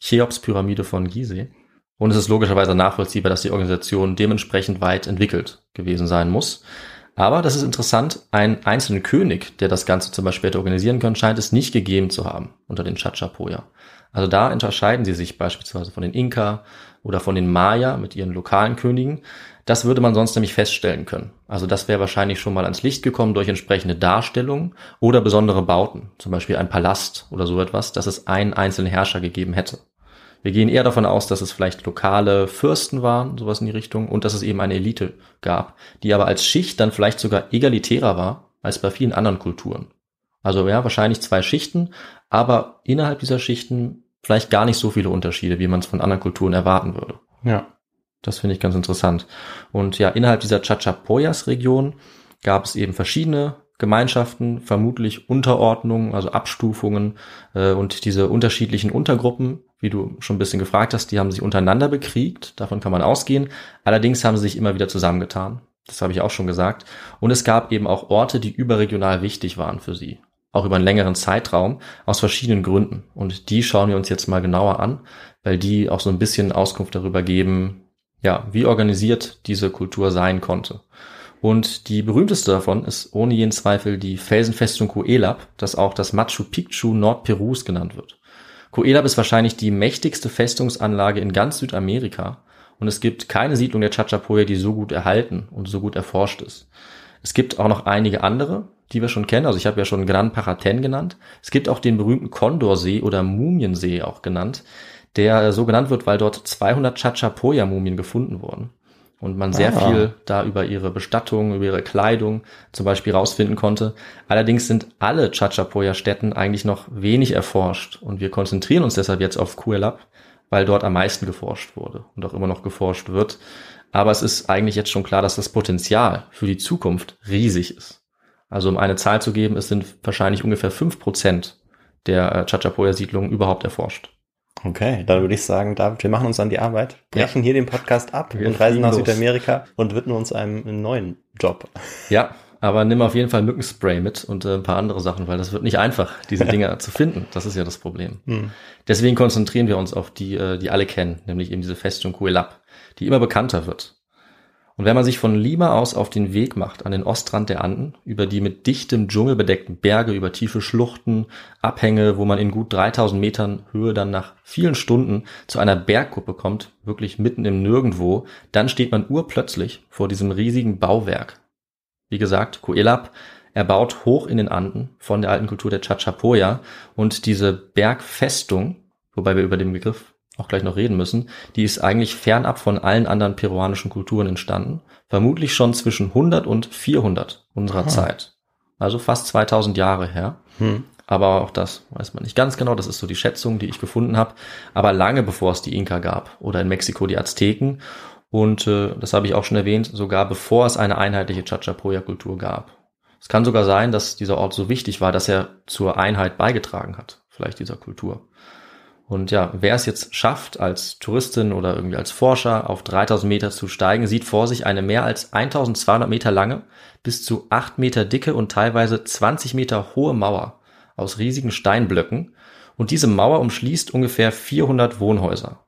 Cheops-Pyramide von Gizeh. Und es ist logischerweise nachvollziehbar, dass die Organisation dementsprechend weit entwickelt gewesen sein muss. Aber das ist interessant, einen einzelnen König, der das Ganze zum Beispiel hätte organisieren können, scheint es nicht gegeben zu haben unter den Chachapoya. Also da unterscheiden sie sich beispielsweise von den Inka oder von den Maya mit ihren lokalen Königen. Das würde man sonst nämlich feststellen können. Also das wäre wahrscheinlich schon mal ans Licht gekommen durch entsprechende Darstellungen oder besondere Bauten, zum Beispiel ein Palast oder so etwas, dass es einen einzelnen Herrscher gegeben hätte. Wir gehen eher davon aus, dass es vielleicht lokale Fürsten waren, sowas in die Richtung, und dass es eben eine Elite gab, die aber als Schicht dann vielleicht sogar egalitärer war als bei vielen anderen Kulturen. Also ja, wahrscheinlich zwei Schichten, aber innerhalb dieser Schichten vielleicht gar nicht so viele Unterschiede, wie man es von anderen Kulturen erwarten würde. Ja. Das finde ich ganz interessant. Und ja, innerhalb dieser Chachapoyas-Region gab es eben verschiedene Gemeinschaften, vermutlich Unterordnungen, also Abstufungen äh, und diese unterschiedlichen Untergruppen, wie du schon ein bisschen gefragt hast, die haben sich untereinander bekriegt, davon kann man ausgehen. Allerdings haben sie sich immer wieder zusammengetan. Das habe ich auch schon gesagt. Und es gab eben auch Orte, die überregional wichtig waren für sie. Auch über einen längeren Zeitraum, aus verschiedenen Gründen. Und die schauen wir uns jetzt mal genauer an, weil die auch so ein bisschen Auskunft darüber geben, ja, wie organisiert diese Kultur sein konnte. Und die berühmteste davon ist ohne jeden Zweifel die Felsenfestung Coelab, das auch das Machu Picchu Nordperus genannt wird. Coelab ist wahrscheinlich die mächtigste Festungsanlage in ganz Südamerika und es gibt keine Siedlung der Chachapoya, die so gut erhalten und so gut erforscht ist. Es gibt auch noch einige andere, die wir schon kennen. Also ich habe ja schon Gran Paraten genannt. Es gibt auch den berühmten Kondorsee oder Mumiensee auch genannt, der so genannt wird, weil dort 200 Chachapoya-Mumien gefunden wurden. Und man sehr Ah. viel da über ihre Bestattung, über ihre Kleidung zum Beispiel rausfinden konnte. Allerdings sind alle Chachapoya-Städten eigentlich noch wenig erforscht. Und wir konzentrieren uns deshalb jetzt auf Kuelap, weil dort am meisten geforscht wurde und auch immer noch geforscht wird. Aber es ist eigentlich jetzt schon klar, dass das Potenzial für die Zukunft riesig ist. Also um eine Zahl zu geben, es sind wahrscheinlich ungefähr fünf Prozent der äh, Chachapoya-Siedlungen überhaupt erforscht. Okay, dann würde ich sagen, David, wir machen uns an die Arbeit, brechen hier den Podcast ab Wir und reisen nach los. Südamerika und widmen uns einem neuen Job. Ja, aber nimm auf jeden Fall Mückenspray mit und äh, ein paar andere Sachen, weil das wird nicht einfach, diese Dinger zu finden. Das ist ja das Problem. Deswegen konzentrieren wir uns auf die, äh, die alle kennen, nämlich eben diese Festung Cuelap, die immer bekannter wird. Und wenn man sich von Lima aus auf den Weg macht an den Ostrand der Anden, über die mit dichtem Dschungel bedeckten Berge, über tiefe Schluchten, Abhänge, wo man in gut 3000 Metern Höhe dann nach vielen Stunden zu einer Bergkuppe kommt, wirklich mitten im Nirgendwo, dann steht man urplötzlich vor diesem riesigen Bauwerk. Wie gesagt, Cuelap erbaut hoch in den Anden von der alten Kultur der Chachapoya und diese Bergfestung, wobei wir über den Begriff auch gleich noch reden müssen, die ist eigentlich fernab von allen anderen peruanischen Kulturen entstanden, vermutlich schon zwischen 100 und 400 unserer Zeit. Also fast 2000 Jahre her. Hm. Aber auch das weiß man nicht ganz genau. Das ist so die Schätzung, die ich gefunden habe. Aber lange bevor es die Inka gab oder in Mexiko die Azteken. Und äh, das habe ich auch schon erwähnt, sogar bevor es eine einheitliche Chachapoya-Kultur gab. Es kann sogar sein, dass dieser Ort so wichtig war, dass er zur Einheit beigetragen hat, vielleicht dieser Kultur. Und ja, wer es jetzt schafft, als Touristin oder irgendwie als Forscher auf 3000 Meter zu steigen, sieht vor sich eine mehr als 1200 Meter lange, bis zu 8 Meter dicke und teilweise 20 Meter hohe Mauer aus riesigen Steinblöcken. Und diese Mauer umschließt ungefähr 400 Wohnhäuser,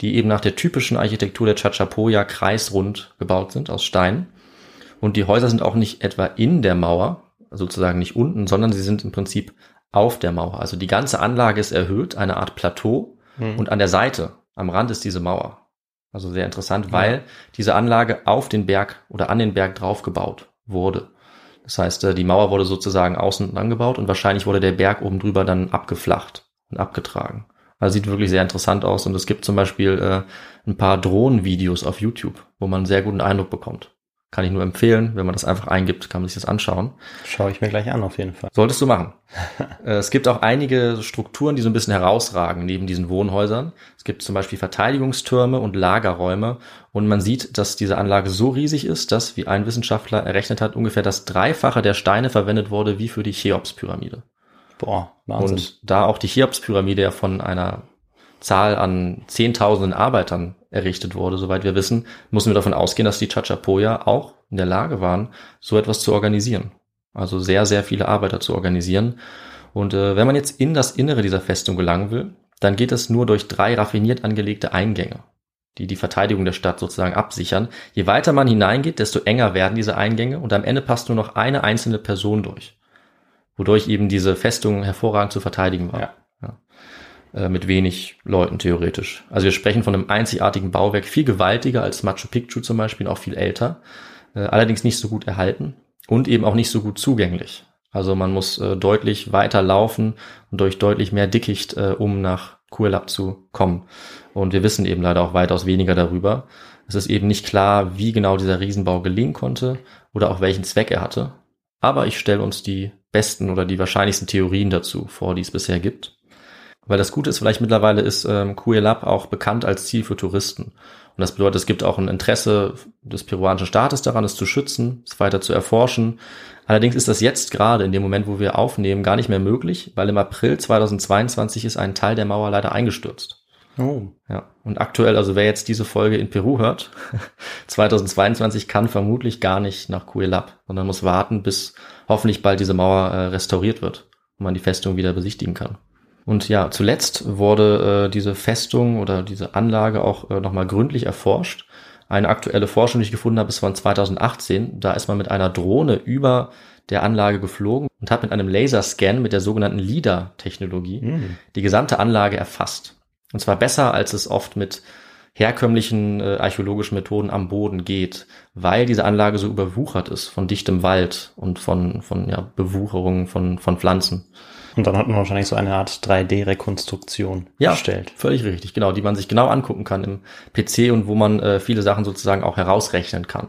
die eben nach der typischen Architektur der Chachapoya kreisrund gebaut sind aus Stein. Und die Häuser sind auch nicht etwa in der Mauer, sozusagen nicht unten, sondern sie sind im Prinzip auf der Mauer. Also die ganze Anlage ist erhöht, eine Art Plateau. Und an der Seite, am Rand ist diese Mauer. Also sehr interessant, weil diese Anlage auf den Berg oder an den Berg drauf gebaut wurde. Das heißt, äh, die Mauer wurde sozusagen außen angebaut und wahrscheinlich wurde der Berg oben drüber dann abgeflacht und abgetragen. Also sieht wirklich sehr interessant aus und es gibt zum Beispiel äh, ein paar Drohnenvideos auf YouTube, wo man einen sehr guten Eindruck bekommt. Kann ich nur empfehlen, wenn man das einfach eingibt, kann man sich das anschauen. Schaue ich mir gleich an, auf jeden Fall. Solltest du machen. Äh, es gibt auch einige Strukturen, die so ein bisschen herausragen neben diesen Wohnhäusern. Es gibt zum Beispiel Verteidigungstürme und Lagerräume. Und man sieht, dass diese Anlage so riesig ist, dass, wie ein Wissenschaftler errechnet hat, ungefähr das Dreifache der Steine verwendet wurde wie für die Cheops-Pyramide. Boah, Wahnsinn. Und da auch die Cheops-Pyramide ja von einer Zahl an Zehntausenden Arbeitern errichtet wurde, soweit wir wissen, müssen wir davon ausgehen, dass die Chachapoya auch in der Lage waren, so etwas zu organisieren. Also sehr, sehr viele Arbeiter zu organisieren. Und äh, wenn man jetzt in das Innere dieser Festung gelangen will, dann geht es nur durch drei raffiniert angelegte Eingänge, die die Verteidigung der Stadt sozusagen absichern. Je weiter man hineingeht, desto enger werden diese Eingänge und am Ende passt nur noch eine einzelne Person durch, wodurch eben diese Festung hervorragend zu verteidigen war. Ja. Äh, mit wenig Leuten theoretisch. Also wir sprechen von einem einzigartigen Bauwerk, viel gewaltiger als Machu Picchu zum Beispiel, auch viel älter, äh, allerdings nicht so gut erhalten und eben auch nicht so gut zugänglich. Also man muss äh, deutlich weiter laufen und durch deutlich mehr Dickicht, um nach Kuelap zu kommen. Und wir wissen eben leider auch weitaus weniger darüber. Es ist eben nicht klar, wie genau dieser Riesenbau gelingen konnte oder auch welchen Zweck er hatte. Aber ich stelle uns die besten oder die wahrscheinlichsten Theorien dazu vor, die es bisher gibt. Weil das Gute ist vielleicht mittlerweile ist ähm, Cuelap auch bekannt als Ziel für Touristen. Und das bedeutet, es gibt auch ein Interesse des peruanischen Staates daran, es zu schützen, es weiter zu erforschen. Allerdings ist das jetzt gerade in dem Moment, wo wir aufnehmen, gar nicht mehr möglich, weil im April 2022 ist ein Teil der Mauer leider eingestürzt. Oh. Ja, und aktuell, also wer jetzt diese Folge in Peru hört, 2022 kann vermutlich gar nicht nach Cuelap, sondern muss warten, bis hoffentlich bald diese Mauer äh, restauriert wird und man die Festung wieder besichtigen kann. Und ja, zuletzt wurde äh, diese Festung oder diese Anlage auch äh, nochmal gründlich erforscht. Eine aktuelle Forschung, die ich gefunden habe, ist von 2018. Da ist man mit einer Drohne über der Anlage geflogen und hat mit einem Laserscan mit der sogenannten LIDAR-Technologie Hm. die gesamte Anlage erfasst. Und zwar besser, als es oft mit herkömmlichen äh, archäologischen Methoden am Boden geht, weil diese Anlage so überwuchert ist von dichtem Wald und von, von ja, Bewucherung von, von Pflanzen. Und dann hat man wahrscheinlich so eine Art 3D-Rekonstruktion Ja, erstellt. völlig richtig, genau, die man sich genau angucken kann im PC und wo man äh, viele Sachen sozusagen auch herausrechnen kann.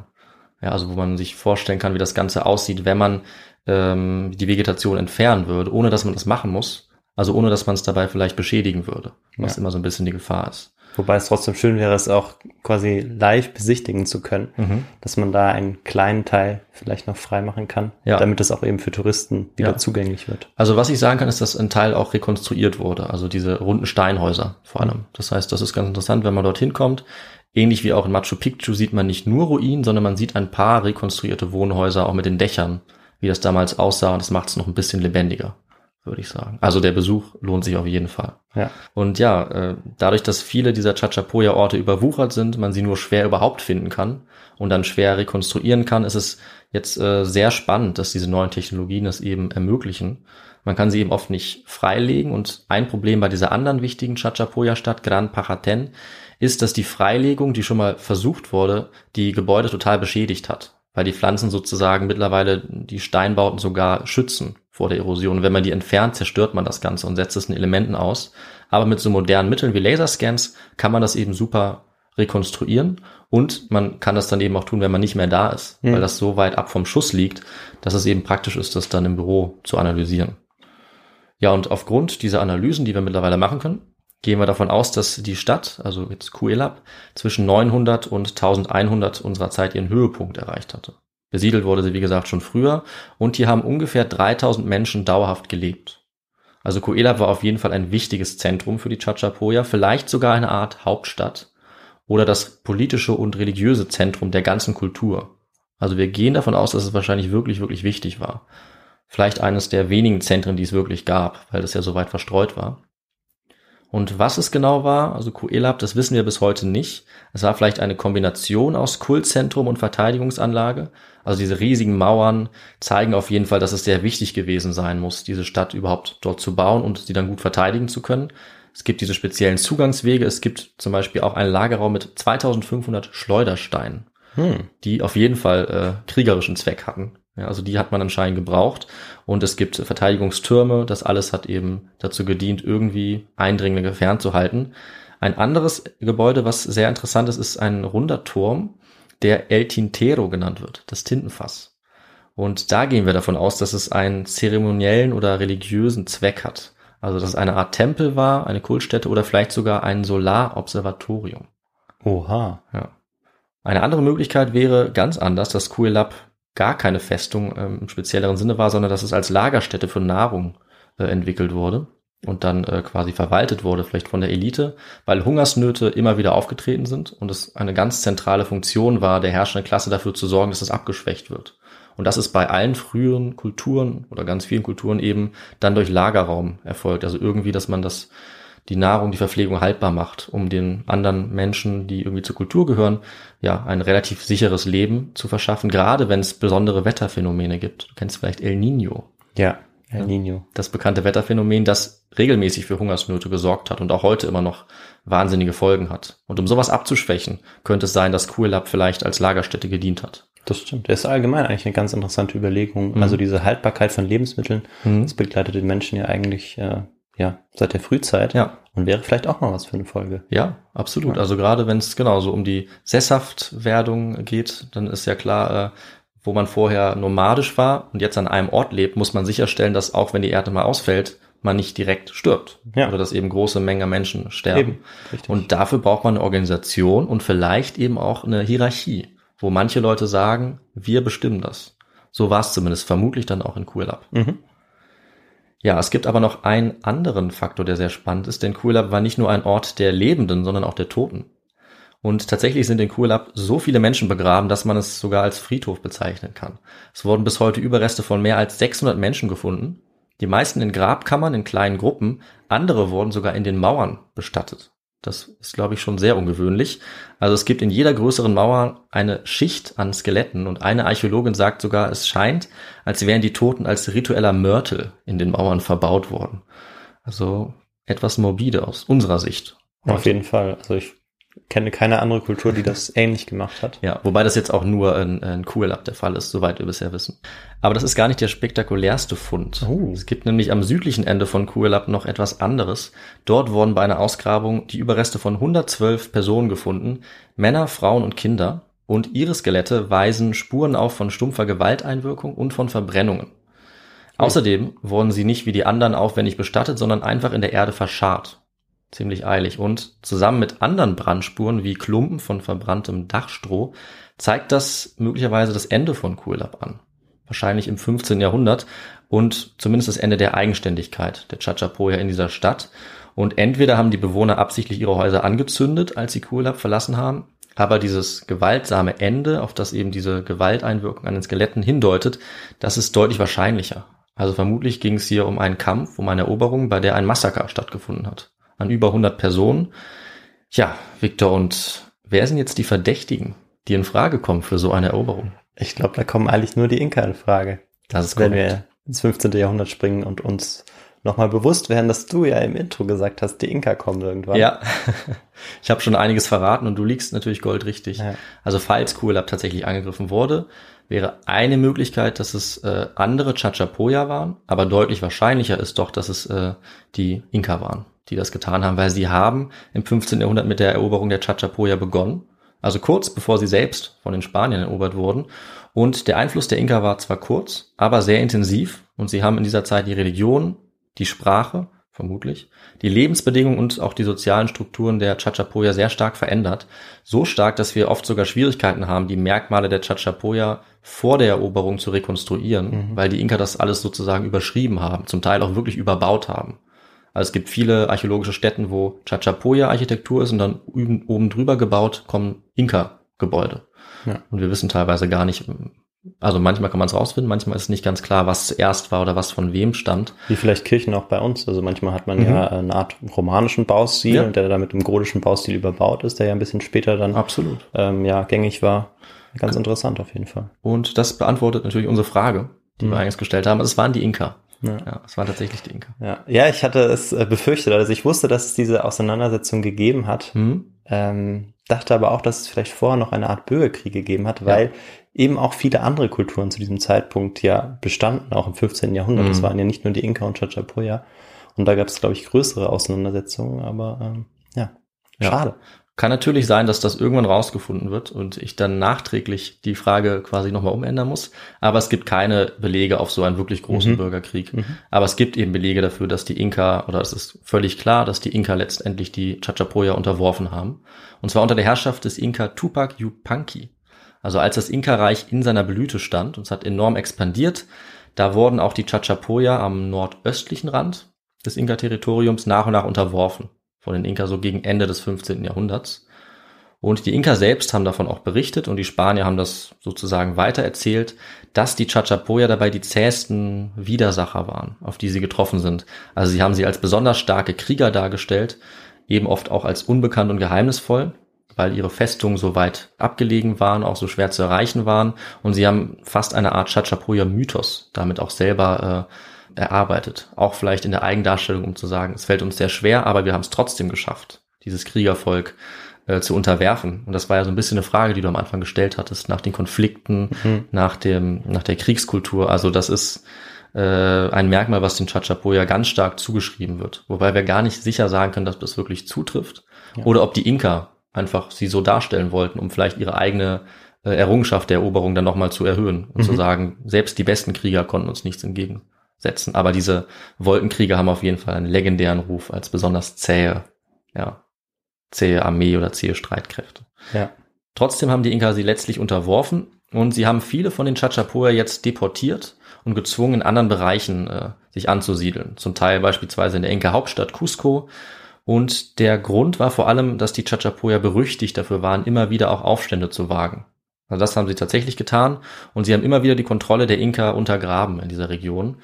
Ja, also wo man sich vorstellen kann, wie das Ganze aussieht, wenn man ähm, die Vegetation entfernen würde, ohne dass man das machen muss. Also ohne dass man es dabei vielleicht beschädigen würde, was Ja. immer so ein bisschen die Gefahr ist. Wobei es trotzdem schön wäre, es auch quasi live besichtigen zu können, Mhm. dass man da einen kleinen Teil vielleicht noch frei machen kann, Ja. damit es auch eben für Touristen wieder Ja. zugänglich wird. Also was ich sagen kann, ist, dass ein Teil auch rekonstruiert wurde, also diese runden Steinhäuser vor allem. Das heißt, das ist ganz interessant, wenn man dorthin kommt. Ähnlich wie auch in Machu Picchu sieht man nicht nur Ruinen, sondern man sieht ein paar rekonstruierte Wohnhäuser auch mit den Dächern, wie das damals aussah und das macht es noch ein bisschen lebendiger, würde ich sagen. Also der Besuch lohnt sich auf jeden Fall. Ja. Und ja, äh, dadurch, dass viele dieser Chachapoya-Orte überwuchert sind, man sie nur schwer überhaupt finden kann und dann schwer rekonstruieren kann, ist es jetzt äh, sehr spannend, dass diese neuen Technologien das eben ermöglichen. Man kann sie eben oft nicht freilegen und ein Problem bei dieser anderen wichtigen Chachapoya-Stadt, Gran Pajaten, ist, dass die Freilegung, die schon mal versucht wurde, die Gebäude total beschädigt hat, weil die Pflanzen sozusagen mittlerweile die Steinbauten sogar schützen vor der Erosion. Und wenn man die entfernt, zerstört man das Ganze und setzt es in Elementen aus. Aber mit so modernen Mitteln wie Laserscans kann man das eben super rekonstruieren und man kann das dann eben auch tun, wenn man nicht mehr da ist, Mhm. weil das so weit ab vom Schuss liegt, dass es eben praktisch ist, das dann im Büro zu analysieren. Ja, und aufgrund dieser Analysen, die wir mittlerweile machen können, gehen wir davon aus, dass die Stadt, also jetzt Kuelap, zwischen 900 und 1100 unserer Zeit ihren Höhepunkt erreicht hatte. Besiedelt wurde sie, wie gesagt, schon früher und hier haben ungefähr 3000 Menschen dauerhaft gelebt. Also Kuelap war auf jeden Fall ein wichtiges Zentrum für die Chachapoya, vielleicht sogar eine Art Hauptstadt oder das politische und religiöse Zentrum der ganzen Kultur. Also wir gehen davon aus, dass es wahrscheinlich wirklich, wirklich wichtig war. Vielleicht eines der wenigen Zentren, die es wirklich gab, weil das ja so weit verstreut war. Und was es genau war, also Kuelap, das wissen wir bis heute nicht. Es war vielleicht eine Kombination aus Kultzentrum und Verteidigungsanlage. Also diese riesigen Mauern zeigen auf jeden Fall, dass es sehr wichtig gewesen sein muss, diese Stadt überhaupt dort zu bauen und sie dann gut verteidigen zu können. Es gibt diese speziellen Zugangswege. Es gibt zum Beispiel auch einen Lagerraum mit 2500 Schleudersteinen Hm. die auf jeden Fall äh, kriegerischen Zweck hatten. Ja, also die hat man anscheinend gebraucht. Und es gibt Verteidigungstürme. Das alles hat eben dazu gedient, irgendwie Eindringlinge fernzuhalten. Ein anderes Gebäude, was sehr interessant ist, ist ein runder Turm, der El Tintero genannt wird, das Tintenfass. Und da gehen wir davon aus, dass es einen zeremoniellen oder religiösen Zweck hat. Also dass es eine Art Tempel war, eine Kultstätte oder vielleicht sogar ein Solarobservatorium. Oha. Ja. Eine andere Möglichkeit wäre ganz anders, dass Kuelap gar keine Festung ähm, im spezielleren Sinne war, sondern dass es als Lagerstätte für Nahrung äh, entwickelt wurde und dann äh, quasi verwaltet wurde, vielleicht von der Elite, weil Hungersnöte immer wieder aufgetreten sind und es eine ganz zentrale Funktion war, der herrschenden Klasse dafür zu sorgen, dass es abgeschwächt wird. Und das ist bei allen früheren Kulturen oder ganz vielen Kulturen eben dann durch Lagerraum erfolgt. Also irgendwie, dass man das die Nahrung, die Verpflegung haltbar macht, um den anderen Menschen, die irgendwie zur Kultur gehören, ja, ein relativ sicheres Leben zu verschaffen, gerade wenn es besondere Wetterphänomene gibt. Du kennst vielleicht El Nino, Ja, El Nino. das bekannte Wetterphänomen, das regelmäßig für Hungersnöte gesorgt hat und auch heute immer noch wahnsinnige Folgen hat. Und um sowas abzuschwächen, könnte es sein, dass Kuelap vielleicht als Lagerstätte gedient hat. Das stimmt. Das ist allgemein eigentlich eine ganz interessante Überlegung. Mhm. Also diese Haltbarkeit von Lebensmitteln, Mhm. das begleitet den Menschen ja eigentlich äh, ja seit der Frühzeit Ja. und wäre vielleicht auch mal was für eine Folge. Ja, absolut. Ja. Also gerade wenn es genau so um die Sesshaftwerdung geht, dann ist ja klar, äh, wo man vorher nomadisch war und jetzt an einem Ort lebt, muss man sicherstellen, dass auch wenn die Erde mal ausfällt, man nicht direkt stirbt. Ja. Oder dass eben große Mengen Menschen sterben. Und dafür braucht man eine Organisation und vielleicht eben auch eine Hierarchie, wo manche Leute sagen, wir bestimmen das. So war es zumindest vermutlich dann auch in Kuelap. Mhm. Ja, es gibt aber noch einen anderen Faktor, der sehr spannend ist, denn Kuelap war nicht nur ein Ort der Lebenden, sondern auch der Toten. Und tatsächlich sind in Kuelap so viele Menschen begraben, dass man es sogar als Friedhof bezeichnen kann. Es wurden bis heute Überreste von mehr als 600 Menschen gefunden. Die meisten in Grabkammern in kleinen Gruppen, andere wurden sogar in den Mauern bestattet. Das ist, glaube ich, schon sehr ungewöhnlich. Also es gibt in jeder größeren Mauer eine Schicht an Skeletten und eine Archäologin sagt sogar, es scheint, als wären die Toten als ritueller Mörtel in den Mauern verbaut worden. Also etwas morbide aus unserer Sicht. Auf jeden Fall. Also ich kenne keine andere Kultur, die das ähnlich gemacht hat. Ja, wobei das jetzt auch nur in, in Kuelab der Fall ist, soweit wir bisher wissen. Aber das ist gar nicht der spektakulärste Fund. Oh. Es gibt nämlich am südlichen Ende von Kuelab noch etwas anderes. Dort wurden bei einer Ausgrabung die Überreste von 112 Personen gefunden, Männer, Frauen und Kinder. Und ihre Skelette weisen Spuren auf von stumpfer Gewalteinwirkung und von Verbrennungen. Außerdem wurden sie nicht wie die anderen aufwendig bestattet, sondern einfach in der Erde verscharrt. Ziemlich eilig. Und zusammen mit anderen Brandspuren wie Klumpen von verbranntem Dachstroh zeigt das möglicherweise das Ende von Kuelab an. Wahrscheinlich im 15. Jahrhundert und zumindest das Ende der Eigenständigkeit der Chachapoya in dieser Stadt. Und entweder haben die Bewohner absichtlich ihre Häuser angezündet, als sie Kuelab verlassen haben, aber dieses gewaltsame Ende, auf das eben diese Gewalteinwirkung an den Skeletten hindeutet, das ist deutlich wahrscheinlicher. Also vermutlich ging es hier um einen Kampf, um eine Eroberung, bei der ein Massaker stattgefunden hat. An über 100 Personen. Ja, Victor, und wer sind jetzt die Verdächtigen, die in Frage kommen für so eine Eroberung? Ich glaube, da kommen eigentlich nur die Inka in Frage. Das ist wenn korrekt. wir ins 15. Jahrhundert springen und uns nochmal bewusst werden, dass du ja im Intro gesagt hast, die Inka kommen irgendwann. Ja, ich habe schon einiges verraten und du liegst natürlich goldrichtig. Ja. Also falls Kuelab tatsächlich angegriffen wurde, wäre eine Möglichkeit, dass es äh, andere Chachapoya waren, aber deutlich wahrscheinlicher ist doch, dass es äh, die Inka waren, die das getan haben, weil sie haben im 15. Jahrhundert mit der Eroberung der Chachapoya begonnen, also kurz bevor sie selbst von den Spaniern erobert wurden. Und der Einfluss der Inka war zwar kurz, aber sehr intensiv und sie haben in dieser Zeit die Religion, die Sprache, vermutlich, die Lebensbedingungen und auch die sozialen Strukturen der Chachapoya sehr stark verändert. So stark, dass wir oft sogar Schwierigkeiten haben, die Merkmale der Chachapoya vor der Eroberung zu rekonstruieren, weil die Inka das alles sozusagen überschrieben haben, zum Teil auch wirklich überbaut haben. Also es gibt viele archäologische Stätten, wo Chachapoya-Architektur ist und dann oben drüber gebaut kommen Inka-Gebäude. Ja. Und wir wissen teilweise gar nicht, also manchmal kann man es rausfinden, manchmal ist nicht ganz klar, was zuerst war oder was von wem stammt. Wie vielleicht Kirchen auch bei uns. Also manchmal hat man Mhm. ja eine Art romanischen Baustil, Ja. und der damit im godischen Baustil überbaut ist, der ja ein bisschen später dann Absolut. ähm, ja gängig war. Ganz interessant auf jeden Fall. Und das beantwortet natürlich unsere Frage, die wir eingangs gestellt haben. Es waren die Inka. Ja. Ja, es waren tatsächlich die Inka. Ja, ja ich hatte es äh, befürchtet. Also ich wusste, dass es diese Auseinandersetzung gegeben hat. Hm? Ähm, dachte aber auch, dass es vielleicht vorher noch eine Art Bürgerkrieg gegeben hat, weil eben auch viele andere Kulturen zu diesem Zeitpunkt ja bestanden, auch im 15. Jahrhundert. Mhm. Das waren ja nicht nur die Inka und Chachapoya. Und da gab es, glaube ich, größere Auseinandersetzungen, aber ähm, ja, Ja. Kann natürlich sein, dass das irgendwann rausgefunden wird und ich dann nachträglich die Frage quasi nochmal umändern muss. Aber es gibt keine Belege auf so einen wirklich großen Mhm. Bürgerkrieg. Mhm. Aber es gibt eben Belege dafür, dass die Inka, oder es ist völlig klar, dass die Inka letztendlich die Chachapoya unterworfen haben. Und zwar unter der Herrschaft des Inka Tupac Yupanqui. Also als das Inka-Reich in seiner Blüte stand und es hat enorm expandiert, da wurden auch die Chachapoya am nordöstlichen Rand des Inka-Territoriums nach und nach unterworfen. Von den Inka so gegen Ende des 15. Jahrhunderts. Und die Inka selbst haben davon auch berichtet und die Spanier haben das sozusagen weitererzählt, dass die Chachapoya dabei die zähesten Widersacher waren, auf die sie getroffen sind. Also sie haben sie als besonders starke Krieger dargestellt, eben oft auch als unbekannt und geheimnisvoll, weil ihre Festungen so weit abgelegen waren, auch so schwer zu erreichen waren. Und sie haben fast eine Art Chachapoya-Mythos damit auch selber äh, erarbeitet. Auch vielleicht in der Eigendarstellung, um zu sagen, es fällt uns sehr schwer, aber wir haben es trotzdem geschafft, dieses Kriegervolk äh, zu unterwerfen. Und das war ja so ein bisschen eine Frage, die du am Anfang gestellt hattest, nach den Konflikten, Mhm. nach dem, nach der Kriegskultur. Also das ist äh, ein Merkmal, was den Chachapoya ganz stark zugeschrieben wird. Wobei wir gar nicht sicher sagen können, dass das wirklich zutrifft. Ja. Oder ob die Inka einfach sie so darstellen wollten, um vielleicht ihre eigene äh, Errungenschaft der Eroberung dann nochmal zu erhöhen und Mhm. zu sagen, selbst die besten Krieger konnten uns nichts entgegensetzen. Aber diese Wolkenkrieger haben auf jeden Fall einen legendären Ruf als besonders zähe, ja, zähe Armee oder zähe Streitkräfte. Ja. Trotzdem haben die Inka sie letztlich unterworfen und sie haben viele von den Chachapoya jetzt deportiert und gezwungen, in anderen Bereichen äh, sich anzusiedeln. Zum Teil beispielsweise in der Inka-Hauptstadt Cusco. Und der Grund war vor allem, dass die Chachapoya berüchtigt dafür waren, immer wieder auch Aufstände zu wagen. Also das haben sie tatsächlich getan und sie haben immer wieder die Kontrolle der Inka untergraben in dieser Region.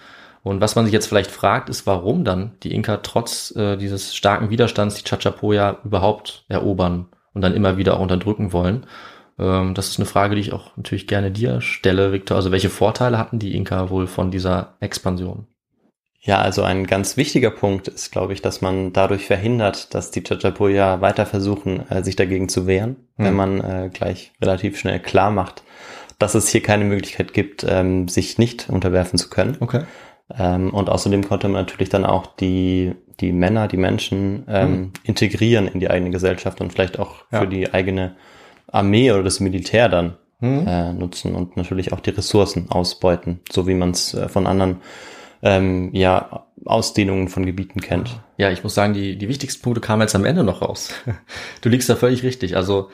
Und was man sich jetzt vielleicht fragt, ist, warum dann die Inka trotz äh, dieses starken Widerstands die Chachapoya überhaupt erobern und dann immer wieder auch unterdrücken wollen. Ähm, das ist eine Frage, die ich auch natürlich gerne dir stelle, Victor. Also welche Vorteile hatten die Inka wohl von dieser Expansion? Ja, also ein ganz wichtiger Punkt ist, glaube ich, dass man dadurch verhindert, dass die Chachapoya weiter versuchen, äh, sich dagegen zu wehren, Hm. wenn man äh, gleich relativ schnell klar macht, dass es hier keine Möglichkeit gibt, ähm, sich nicht unterwerfen zu können. Okay. Ähm, und außerdem konnte man natürlich dann auch die, die Männer, die Menschen ähm, integrieren in die eigene Gesellschaft und vielleicht auch Ja. für die eigene Armee oder das Militär dann Hm. äh, nutzen und natürlich auch die Ressourcen ausbeuten, so wie man es äh, von anderen ähm, ja, Ausdehnungen von Gebieten kennt. Ja, ich muss sagen, die, die wichtigsten Punkte kamen jetzt am Ende noch raus. Du liegst da völlig richtig. Also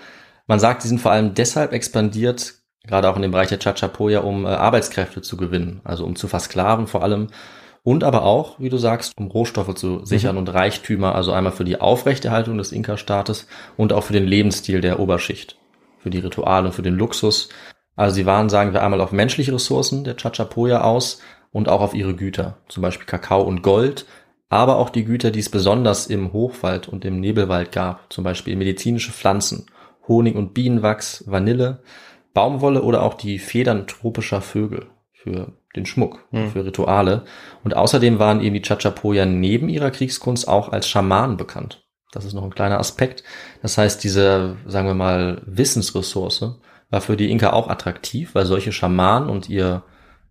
man sagt, die sind vor allem deshalb expandiert, gerade auch in dem Bereich der Chachapoya, um äh, Arbeitskräfte zu gewinnen, also um zu versklaven vor allem. Und aber auch, wie du sagst, um Rohstoffe zu sichern und Reichtümer, also einmal für die Aufrechterhaltung des Inka-Staates und auch für den Lebensstil der Oberschicht, für die Rituale und für den Luxus. Also sie waren, sagen wir einmal, auf menschliche Ressourcen der Chachapoya aus und auch auf ihre Güter, zum Beispiel Kakao und Gold, aber auch die Güter, die es besonders im Hochwald und im Nebelwald gab, zum Beispiel medizinische Pflanzen, Honig und Bienenwachs, Vanille, Baumwolle oder auch die Federn tropischer Vögel für den Schmuck, für Rituale. Und außerdem waren eben die Chachapoya neben ihrer Kriegskunst auch als Schamanen bekannt. Das ist noch ein kleiner Aspekt. Das heißt, diese, sagen wir mal, Wissensressource war für die Inka auch attraktiv, weil solche Schamanen und ihr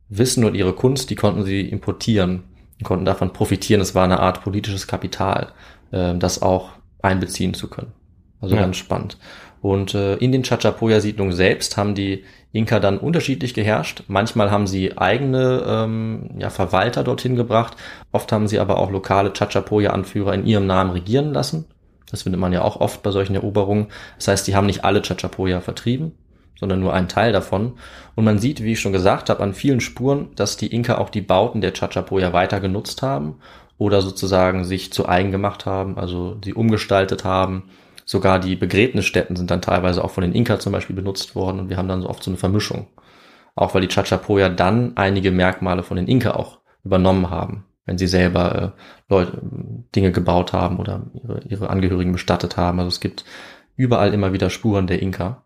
Wissen und ihre Kunst, die konnten sie importieren, konnten davon profitieren. Es war eine Art politisches Kapital, äh, das auch einbeziehen zu können. Also Ja. ganz spannend. Und äh, in den Chachapoya-Siedlungen selbst haben die Inka dann unterschiedlich geherrscht. Manchmal haben sie eigene ähm, ja, Verwalter dorthin gebracht. Oft haben sie aber auch lokale Chachapoya-Anführer in ihrem Namen regieren lassen. Das findet man ja auch oft bei solchen Eroberungen. Das heißt, die haben nicht alle Chachapoya vertrieben, sondern nur einen Teil davon. Und man sieht, wie ich schon gesagt habe, an vielen Spuren, dass die Inka auch die Bauten der Chachapoya weiter genutzt haben oder sozusagen sich zu eigen gemacht haben, also sie umgestaltet haben. Sogar die Begräbnisstätten sind dann teilweise auch von den Inka zum Beispiel benutzt worden und wir haben dann so oft so eine Vermischung. Auch weil die Chachapoya dann einige Merkmale von den Inka auch übernommen haben, wenn sie selber äh, Leute, Dinge gebaut haben oder ihre, ihre Angehörigen bestattet haben. Also es gibt überall immer wieder Spuren der Inka.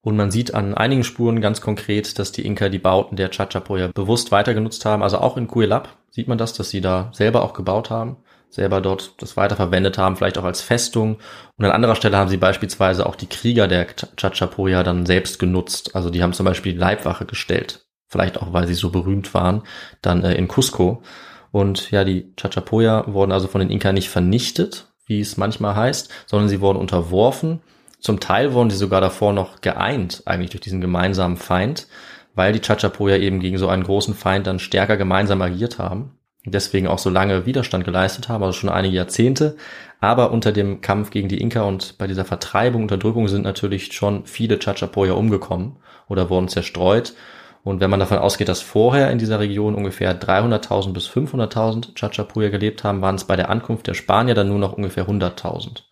Und man sieht an einigen Spuren ganz konkret, dass die Inka die Bauten der Chachapoya bewusst weitergenutzt haben. Also auch in Cuelap sieht man das, dass sie da selber auch gebaut haben, selber dort das weiterverwendet haben, vielleicht auch als Festung. Und an anderer Stelle haben sie beispielsweise auch die Krieger der Ch- Chachapoya dann selbst genutzt. Also die haben zum Beispiel die Leibwache gestellt. Vielleicht auch, weil sie so berühmt waren, dann äh, in Cusco. Und ja, die Chachapoya wurden also von den Inka nicht vernichtet, wie es manchmal heißt, sondern sie wurden unterworfen. Zum Teil wurden sie sogar davor noch geeint, eigentlich durch diesen gemeinsamen Feind, weil die Chachapoya eben gegen so einen großen Feind dann stärker gemeinsam agiert haben. Deswegen auch so lange Widerstand geleistet haben, also schon einige Jahrzehnte. Aber unter dem Kampf gegen die Inka und bei dieser Vertreibung, Unterdrückung sind natürlich schon viele Chachapoya umgekommen oder wurden zerstreut. Und wenn man davon ausgeht, dass vorher in dieser Region ungefähr 300.000 bis 500.000 Chachapoya gelebt haben, waren es bei der Ankunft der Spanier dann nur noch ungefähr 100.000.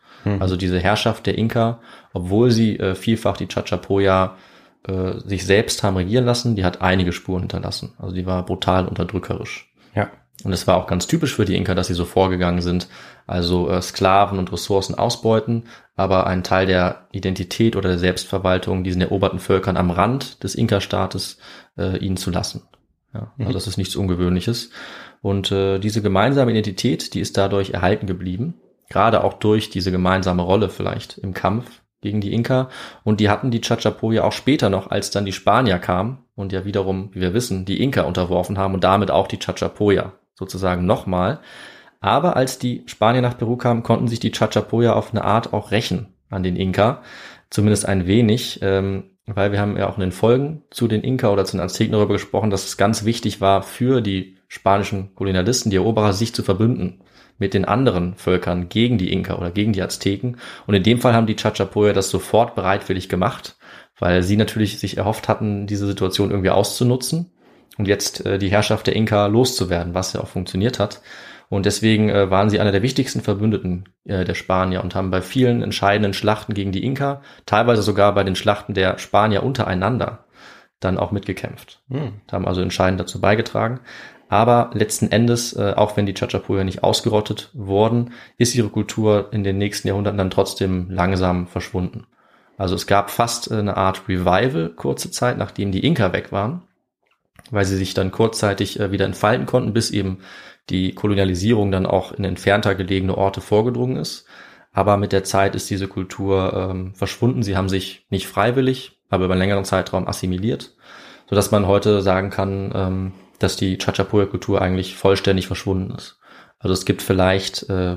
Also diese Herrschaft der Inka, obwohl sie äh, vielfach die Chachapoya äh, sich selbst haben regieren lassen, die hat einige Spuren hinterlassen. Also die war brutal unterdrückerisch. Ja. Und es war auch ganz typisch für die Inka, dass sie so vorgegangen sind. Also äh, Sklaven und Ressourcen ausbeuten, aber einen Teil der Identität oder der Selbstverwaltung diesen eroberten Völkern am Rand des Inka-Staates äh, ihnen zu lassen. Ja, also das ist nichts Ungewöhnliches. Und äh, diese gemeinsame Identität, die ist dadurch erhalten geblieben. Gerade auch durch diese gemeinsame Rolle vielleicht im Kampf gegen die Inka. Und die hatten die Chachapoya auch später noch, als dann die Spanier kamen und ja wiederum, wie wir wissen, die Inka unterworfen haben und damit auch die Chachapoya sozusagen nochmal. Aber als die Spanier nach Peru kamen, konnten sich die Chachapoya auf eine Art auch rächen an den Inka. Zumindest ein wenig, ähm, weil wir haben ja auch in den Folgen zu den Inka oder zu den Azteken darüber gesprochen, dass es ganz wichtig war für die spanischen Kolonialisten, die Eroberer, sich zu verbünden mit den anderen Völkern gegen die Inka oder gegen die Azteken. Und in dem Fall haben die Chachapoya das sofort bereitwillig gemacht, weil sie natürlich sich erhofft hatten, diese Situation irgendwie auszunutzen und jetzt äh, die Herrschaft der Inka loszuwerden, was ja auch funktioniert hat. Und deswegen äh, waren sie einer der wichtigsten Verbündeten äh, der Spanier und haben bei vielen entscheidenden Schlachten gegen die Inka, teilweise sogar bei den Schlachten der Spanier untereinander, dann auch mitgekämpft. Hm. Haben also entscheidend dazu beigetragen. Aber letzten Endes, äh, auch wenn die Chachapoya nicht ausgerottet wurden, ist ihre Kultur in den nächsten Jahrhunderten dann trotzdem langsam verschwunden. Also es gab fast eine Art Revival kurze Zeit, nachdem die Inka weg waren. Weil sie sich dann kurzzeitig äh, wieder entfalten konnten, bis eben die Kolonialisierung dann auch in entfernter gelegene Orte vorgedrungen ist. Aber mit der Zeit ist diese Kultur ähm, verschwunden. Sie haben sich nicht freiwillig, aber über einen längeren Zeitraum assimiliert, sodass man heute sagen kann, ähm, dass die Chachapoya-Kultur eigentlich vollständig verschwunden ist. Also es gibt vielleicht äh,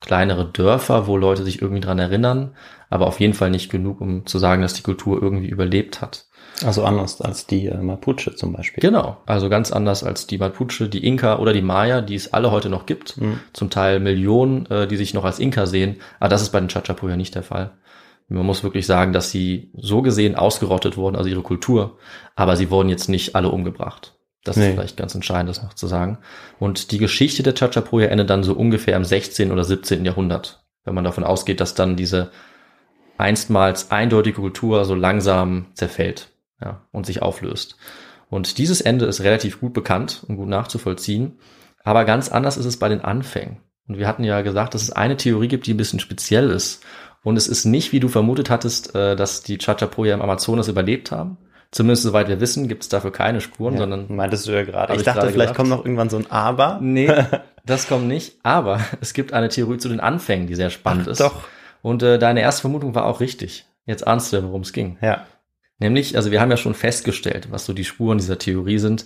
kleinere Dörfer, wo Leute sich irgendwie dran erinnern, aber auf jeden Fall nicht genug, um zu sagen, dass die Kultur irgendwie überlebt hat. Also anders als die äh, Mapuche zum Beispiel. Genau, also ganz anders als die Mapuche, die Inka oder die Maya, die es alle heute noch gibt. Mhm. Zum Teil Millionen, äh, die sich noch als Inka sehen. Aber das ist bei den Chachapoya nicht der Fall. Man muss wirklich sagen, dass sie so gesehen ausgerottet wurden, also ihre Kultur, aber sie wurden jetzt nicht alle umgebracht. Das nee. ist vielleicht ganz entscheidend, das noch zu sagen. Und die Geschichte der Chachapoya endet dann so ungefähr im 16. oder 17. Jahrhundert, wenn man davon ausgeht, dass dann diese einstmals eindeutige Kultur so langsam zerfällt ja, und sich auflöst. Und dieses Ende ist relativ gut bekannt und gut nachzuvollziehen. Aber ganz anders ist es bei den Anfängen. Und wir hatten ja gesagt, dass es eine Theorie gibt, die ein bisschen speziell ist. Und es ist nicht, wie du vermutet hattest, äh, dass die Chachapoya im Amazonas überlebt haben, Zumindest soweit wir wissen, gibt es dafür keine Spuren, ja, sondern. Meintest du ja gerade. Ich dachte, vielleicht gedacht. kommt noch irgendwann so ein Aber. Nee, das kommt nicht. Aber es gibt eine Theorie zu den Anfängen, die sehr spannend Ach, ist. Doch. Und äh, deine erste Vermutung war auch richtig. Jetzt ahnst du, worum es ging. Ja. Nämlich, also wir haben ja schon festgestellt, was so die Spuren dieser Theorie sind,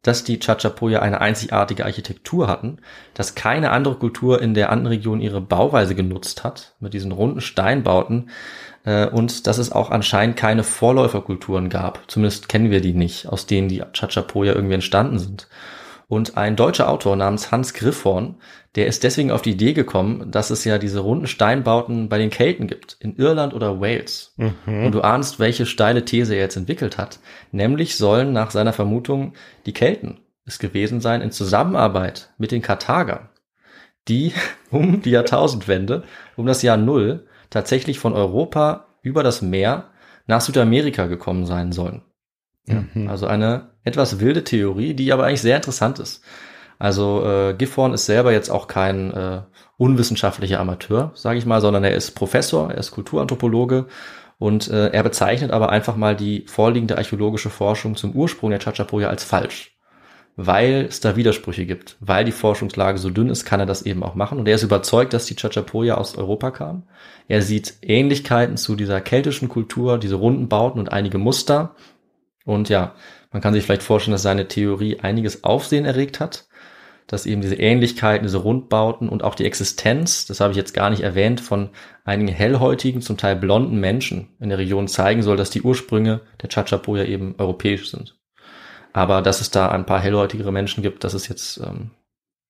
dass die Chachapoya eine einzigartige Architektur hatten, dass keine andere Kultur in der anderen Region ihre Bauweise genutzt hat, mit diesen runden Steinbauten, äh, und dass es auch anscheinend keine Vorläuferkulturen gab. Zumindest kennen wir die nicht, aus denen die Chachapoya irgendwie entstanden sind. Und ein deutscher Autor namens Hans Griffhorn, der ist deswegen auf die Idee gekommen, dass es ja diese runden Steinbauten bei den Kelten gibt, in Irland oder Wales. Mhm. Und du ahnst, welche steile These er jetzt entwickelt hat. Nämlich sollen nach seiner Vermutung die Kelten es gewesen sein in Zusammenarbeit mit den Karthagern, die um die Jahrtausendwende, um das Jahr Null, tatsächlich von Europa über das Meer nach Südamerika gekommen sein sollen. Mhm. Also eine etwas wilde Theorie, die aber eigentlich sehr interessant ist. Also äh, Gifhorn ist selber jetzt auch kein äh, unwissenschaftlicher Amateur, sage ich mal, sondern er ist Professor, er ist Kulturanthropologe und äh, er bezeichnet aber einfach mal die vorliegende archäologische Forschung zum Ursprung der Chachapoya als falsch weil es da Widersprüche gibt. Weil die Forschungslage so dünn ist, kann er das eben auch machen. Und er ist überzeugt, dass die Chachapoya aus Europa kam. Er sieht Ähnlichkeiten zu dieser keltischen Kultur, diese runden Bauten und einige Muster. Und ja, man kann sich vielleicht vorstellen, dass seine Theorie einiges Aufsehen erregt hat. Dass eben diese Ähnlichkeiten, diese Rundbauten und auch die Existenz, das habe ich jetzt gar nicht erwähnt, von einigen hellhäutigen, zum Teil blonden Menschen in der Region zeigen soll, dass die Ursprünge der Chachapoya eben europäisch sind. Aber dass es da ein paar hellhäutigere Menschen gibt, das ist jetzt ähm,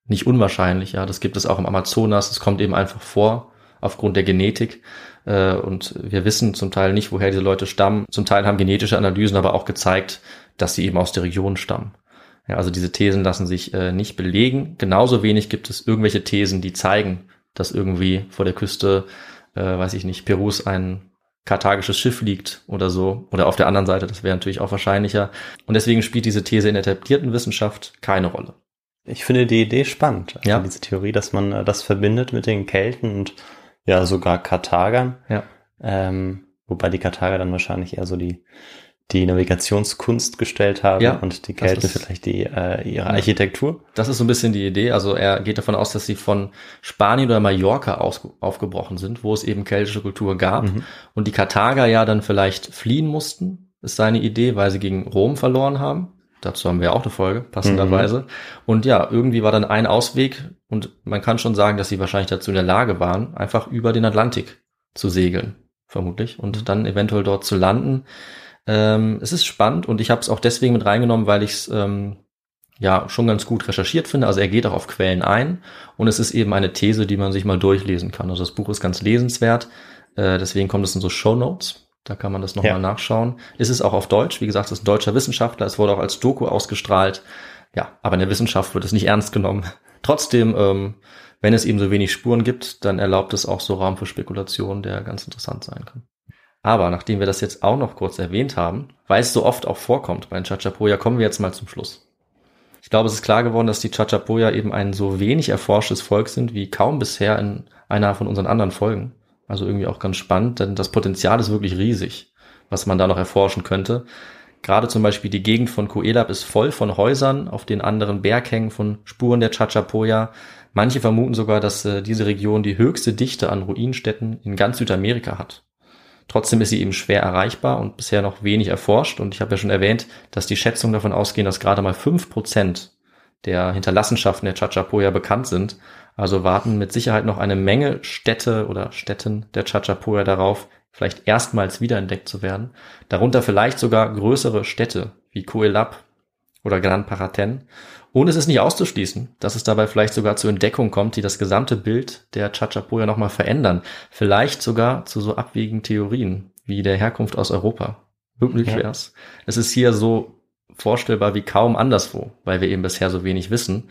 nicht unwahrscheinlich. Ja, das gibt es auch im Amazonas. Es kommt eben einfach vor aufgrund der Genetik. Äh, und wir wissen zum Teil nicht, woher diese Leute stammen. Zum Teil haben genetische Analysen aber auch gezeigt, dass sie eben aus der Region stammen. Ja, also diese Thesen lassen sich äh, nicht belegen. Genauso wenig gibt es irgendwelche Thesen, die zeigen, dass irgendwie vor der Küste, äh, weiß ich nicht, Perus ein karthagisches Schiff liegt oder so. Oder auf der anderen Seite, das wäre natürlich auch wahrscheinlicher. Und deswegen spielt diese These in der etablierten Wissenschaft keine Rolle. Ich finde die Idee spannend, also ja. diese Theorie, dass man äh, das verbindet mit den Kelten und ja sogar Karthagern. Ja. Ähm, wobei die Karthager dann wahrscheinlich eher so die die Navigationskunst gestellt haben ja, und die Kelten vielleicht die äh, ihre Architektur. Das ist so ein bisschen die Idee. Also er geht davon aus, dass sie von Spanien oder Mallorca aus, aufgebrochen sind, wo es eben keltische Kultur gab mhm. und die Karthager ja dann vielleicht fliehen mussten, ist seine Idee, weil sie gegen Rom verloren haben. Dazu haben wir auch eine Folge, passenderweise. Mhm. Und ja, irgendwie war dann ein Ausweg und man kann schon sagen, dass sie wahrscheinlich dazu in der Lage waren, einfach über den Atlantik zu segeln, vermutlich, und mhm. dann eventuell dort zu landen. Ähm, es ist spannend und ich habe es auch deswegen mit reingenommen, weil ich es ähm, ja schon ganz gut recherchiert finde. Also er geht auch auf Quellen ein und es ist eben eine These, die man sich mal durchlesen kann. Also das Buch ist ganz lesenswert. Äh, deswegen kommt es in so Show Notes. Da kann man das nochmal ja. nachschauen. Es ist auch auf Deutsch. Wie gesagt, es ist ein deutscher Wissenschaftler. Es wurde auch als Doku ausgestrahlt. Ja, aber in der Wissenschaft wird es nicht ernst genommen. Trotzdem, ähm, wenn es eben so wenig Spuren gibt, dann erlaubt es auch so Raum für Spekulation, der ganz interessant sein kann. Aber nachdem wir das jetzt auch noch kurz erwähnt haben, weil es so oft auch vorkommt bei den Chachapoya, kommen wir jetzt mal zum Schluss. Ich glaube, es ist klar geworden, dass die Chachapoya eben ein so wenig erforschtes Volk sind wie kaum bisher in einer von unseren anderen Folgen. Also irgendwie auch ganz spannend, denn das Potenzial ist wirklich riesig, was man da noch erforschen könnte. Gerade zum Beispiel die Gegend von Coelab ist voll von Häusern, auf den anderen Berghängen von Spuren der Chachapoya. Manche vermuten sogar, dass äh, diese Region die höchste Dichte an Ruinenstätten in ganz Südamerika hat. Trotzdem ist sie eben schwer erreichbar und bisher noch wenig erforscht. Und ich habe ja schon erwähnt, dass die Schätzungen davon ausgehen, dass gerade mal fünf Prozent der Hinterlassenschaften der Chachapoya bekannt sind. Also warten mit Sicherheit noch eine Menge Städte oder Städten der Chachapoya darauf, vielleicht erstmals wiederentdeckt zu werden. Darunter vielleicht sogar größere Städte wie Coelab oder Gran Paraten. Und es ist nicht auszuschließen, dass es dabei vielleicht sogar zu Entdeckungen kommt, die das gesamte Bild der Chachapoya nochmal verändern. Vielleicht sogar zu so abwegigen Theorien wie der Herkunft aus Europa. Möglich Ja. wär's. Es ist hier so vorstellbar wie kaum anderswo, weil wir eben bisher so wenig wissen.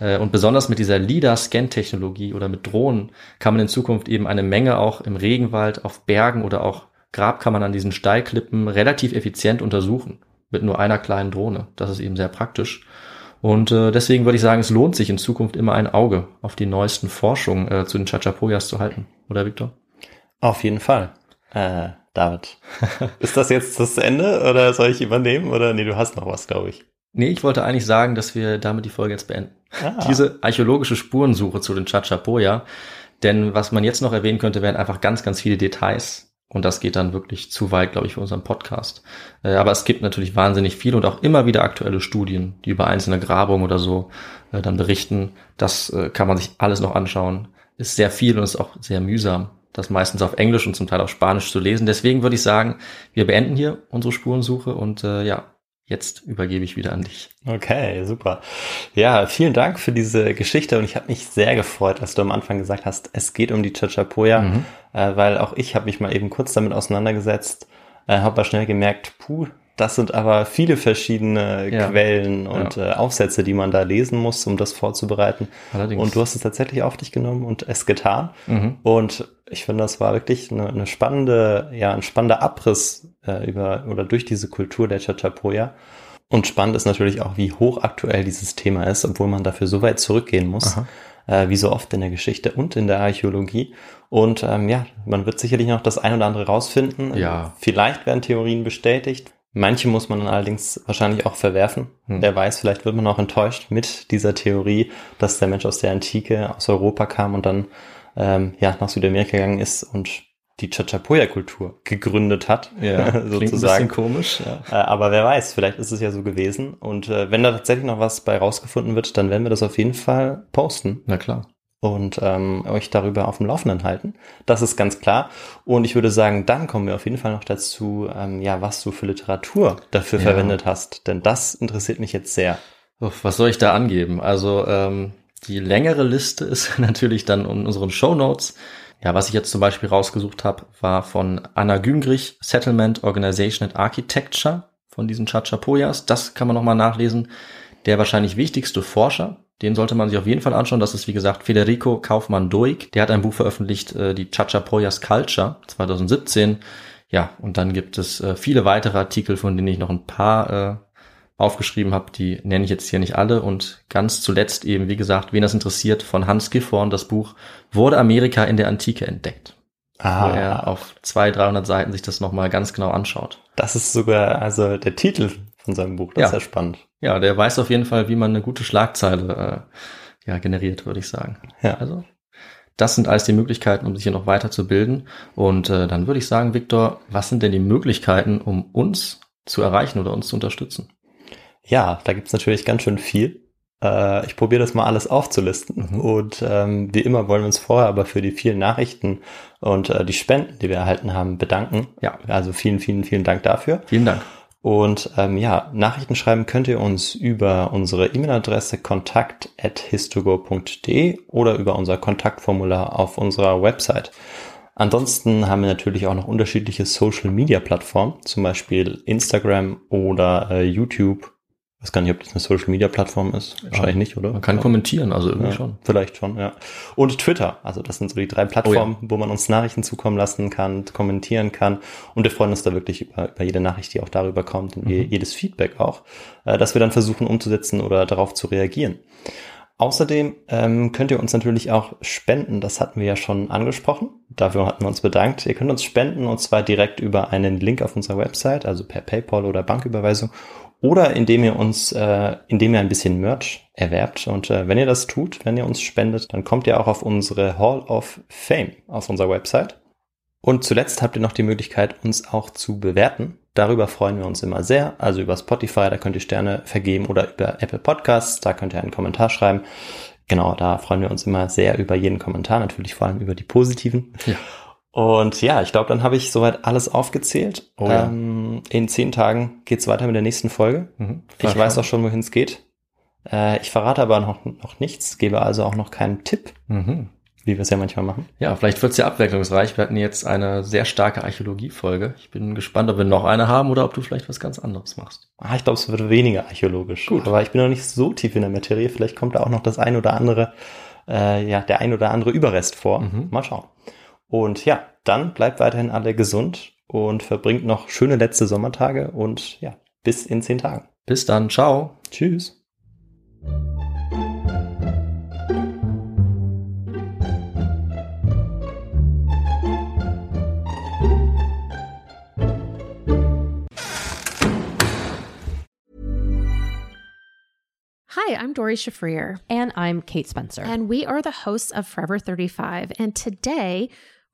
Äh, Und besonders mit dieser LIDAR-Scan-Technologie oder mit Drohnen kann man in Zukunft eben eine Menge auch im Regenwald, auf Bergen oder auch Grabkammern an diesen Steilklippen relativ effizient untersuchen. Mit nur einer kleinen Drohne. Das ist eben sehr praktisch. Und äh, deswegen würde ich sagen, es lohnt sich in Zukunft immer ein Auge auf die neuesten Forschungen äh, zu den Chachapoyas zu halten. Oder Victor? Auf jeden Fall. Äh, David. ist das jetzt das Ende oder soll ich übernehmen? Oder nee, du hast noch was, glaube ich. Nee, ich wollte eigentlich sagen, dass wir damit die Folge jetzt beenden. Ah. Diese archäologische Spurensuche zu den Chachapoya. Denn was man jetzt noch erwähnen könnte, wären einfach ganz, ganz viele Details. Und das geht dann wirklich zu weit, glaube ich, für unseren Podcast. Äh, Aber es gibt natürlich wahnsinnig viel und auch immer wieder aktuelle Studien, die über einzelne Grabungen oder so äh, dann berichten. Das äh, kann man sich alles noch anschauen. Ist sehr viel und ist auch sehr mühsam, das meistens auf Englisch und zum Teil auf Spanisch zu lesen. Deswegen würde ich sagen, wir beenden hier unsere Spurensuche und äh, ja, jetzt übergebe ich wieder an dich. Okay, super. Ja, vielen Dank für diese Geschichte und ich habe mich sehr gefreut, als du am Anfang gesagt hast, es geht um die Chachapoya, Mhm. äh, weil auch ich habe mich mal eben kurz damit auseinandergesetzt, äh, habe aber schnell gemerkt, puh, das sind aber viele verschiedene Ja. Quellen und äh, Aufsätze, die man da lesen muss, um das vorzubereiten. Allerdings. Und du hast es tatsächlich auf dich genommen und es getan. Mhm. Und ich finde, das war wirklich eine, eine spannende, ja, ein spannender Abriss äh, über oder durch diese Kultur der Chachapoya. Und spannend ist natürlich auch, wie hochaktuell dieses Thema ist, obwohl man dafür so weit zurückgehen muss, äh, wie so oft in der Geschichte und in der Archäologie. Und ähm, ja, man wird sicherlich noch das ein oder andere rausfinden. Ja. Vielleicht werden Theorien bestätigt. Manche muss man dann allerdings wahrscheinlich auch verwerfen. Hm. Wer weiß, vielleicht wird man auch enttäuscht mit dieser Theorie, dass der Mensch aus der Antike, aus Europa kam und dann ähm, ja nach Südamerika gegangen ist und die Chachapoya-Kultur gegründet hat, Ja, klingt ein bisschen sozusagen. komisch. Ja. Äh, aber wer weiß, vielleicht ist es ja so gewesen. Und äh, wenn da tatsächlich noch was bei rausgefunden wird, dann werden wir das auf jeden Fall posten Na klar. Und ähm, euch darüber auf dem Laufenden halten. Das ist ganz klar. Und ich würde sagen, dann kommen wir auf jeden Fall noch dazu, ähm, ja, was du für Literatur dafür Ja. verwendet hast. Denn das interessiert mich jetzt sehr. Uff, was soll ich da angeben? Also ähm, die längere Liste ist natürlich dann in unseren Show Notes. Ja, was ich jetzt zum Beispiel rausgesucht habe, war von Anna Güngrich, Settlement Organization and Architecture von diesen Chachapoyas. Das kann man nochmal nachlesen. Der wahrscheinlich wichtigste Forscher, den sollte man sich auf jeden Fall anschauen. Das ist, wie gesagt, Federico Kaufmann-Doig. Der hat ein Buch veröffentlicht, äh, die Chachapoyas Culture 2017. Ja, und dann gibt es äh, viele weitere Artikel, von denen ich noch ein paar äh, aufgeschrieben habe, die nenne ich jetzt hier nicht alle. Und ganz zuletzt eben, wie gesagt, wen das interessiert, von Hans Gifhorn das Buch Wurde Amerika in der Antike entdeckt? Wo er auf 200, 300 Seiten sich das nochmal ganz genau anschaut. das ist sogar also der Titel von seinem Buch. Das Ja. ist ja spannend. Ja, der weiß auf jeden Fall, wie man eine gute Schlagzeile äh, ja, generiert, würde ich sagen. Ja. Also, das sind alles die Möglichkeiten, um sich hier noch weiter zu bilden. Und äh, dann würde ich sagen, Viktor, was sind denn die Möglichkeiten, um uns zu erreichen oder uns zu unterstützen? Ja, da gibt's natürlich ganz schön viel. Äh, ich probiere das mal alles aufzulisten. Mhm. Und ähm, wie immer wollen wir uns vorher aber für die vielen Nachrichten und äh, die Spenden, die wir erhalten haben, bedanken. Ja. Also vielen, vielen, vielen Dank dafür. Vielen Dank. Und ähm, ja, Nachrichten schreiben könnt ihr uns über unsere E-Mail-Adresse kontakt.histogo.de oder über unser Kontaktformular auf unserer Website. Ansonsten haben wir natürlich auch noch unterschiedliche Social-Media-Plattformen, zum Beispiel Instagram oder äh, YouTube. Ich weiß gar nicht, ob das eine Social-Media-Plattform ist. Wahrscheinlich nicht, oder? Man kann kommentieren, also irgendwie Ja, schon. Vielleicht schon, ja. Und Twitter. Also das sind so die drei Plattformen, wo man uns Nachrichten zukommen lassen kann, kommentieren kann. Und wir freuen uns da wirklich über, über jede Nachricht, die auch darüber kommt und je- jedes Feedback auch, äh, dass wir dann versuchen umzusetzen oder darauf zu reagieren. Außerdem ähm, könnt ihr uns natürlich auch spenden. Das hatten wir ja schon angesprochen. Dafür hatten wir uns bedankt. Ihr könnt uns spenden und zwar direkt über einen Link auf unserer Website, also per PayPal oder Banküberweisung oder indem ihr uns, äh, indem ihr ein bisschen Merch erwerbt. Und äh, wenn ihr das tut, wenn ihr uns spendet, dann kommt ihr auch auf unsere Hall of Fame auf unserer Website. Und zuletzt habt ihr noch die Möglichkeit, uns auch zu bewerten. Darüber freuen wir uns immer sehr. Also über Spotify, da könnt ihr Sterne vergeben oder über Apple Podcasts, da könnt ihr einen Kommentar schreiben. Genau, da freuen wir uns immer sehr über jeden Kommentar, natürlich vor allem über die positiven. Ja. Und ja, ich glaube, dann habe ich soweit alles aufgezählt. Oh, ja. ähm, in zehn Tagen geht's weiter mit der nächsten Folge. Mhm, ich weiß auch schon, wohin es geht. Äh, ich verrate aber noch, noch nichts, gebe also auch noch keinen Tipp. Mhm wie wir es ja manchmal machen. Ja, vielleicht wird es ja abwechslungsreich. Wir hatten jetzt eine sehr starke Archäologie-Folge. Ich bin gespannt, ob wir noch eine haben oder ob du vielleicht was ganz anderes machst. Ah, ich glaube, es wird weniger archäologisch. Gut. Aber ich bin noch nicht so tief in der Materie. Vielleicht kommt da auch noch das ein oder andere, äh, ja, der ein oder andere Überrest vor. Mhm. Mal schauen. Und ja, dann bleibt weiterhin alle gesund und verbringt noch schöne letzte Sommertage und ja, bis in zehn Tagen. Bis dann. Ciao. Tschüss. Hi, I'm Dori Shafrir. And I'm Kate Spencer. And we are the hosts of Forever 35. And today,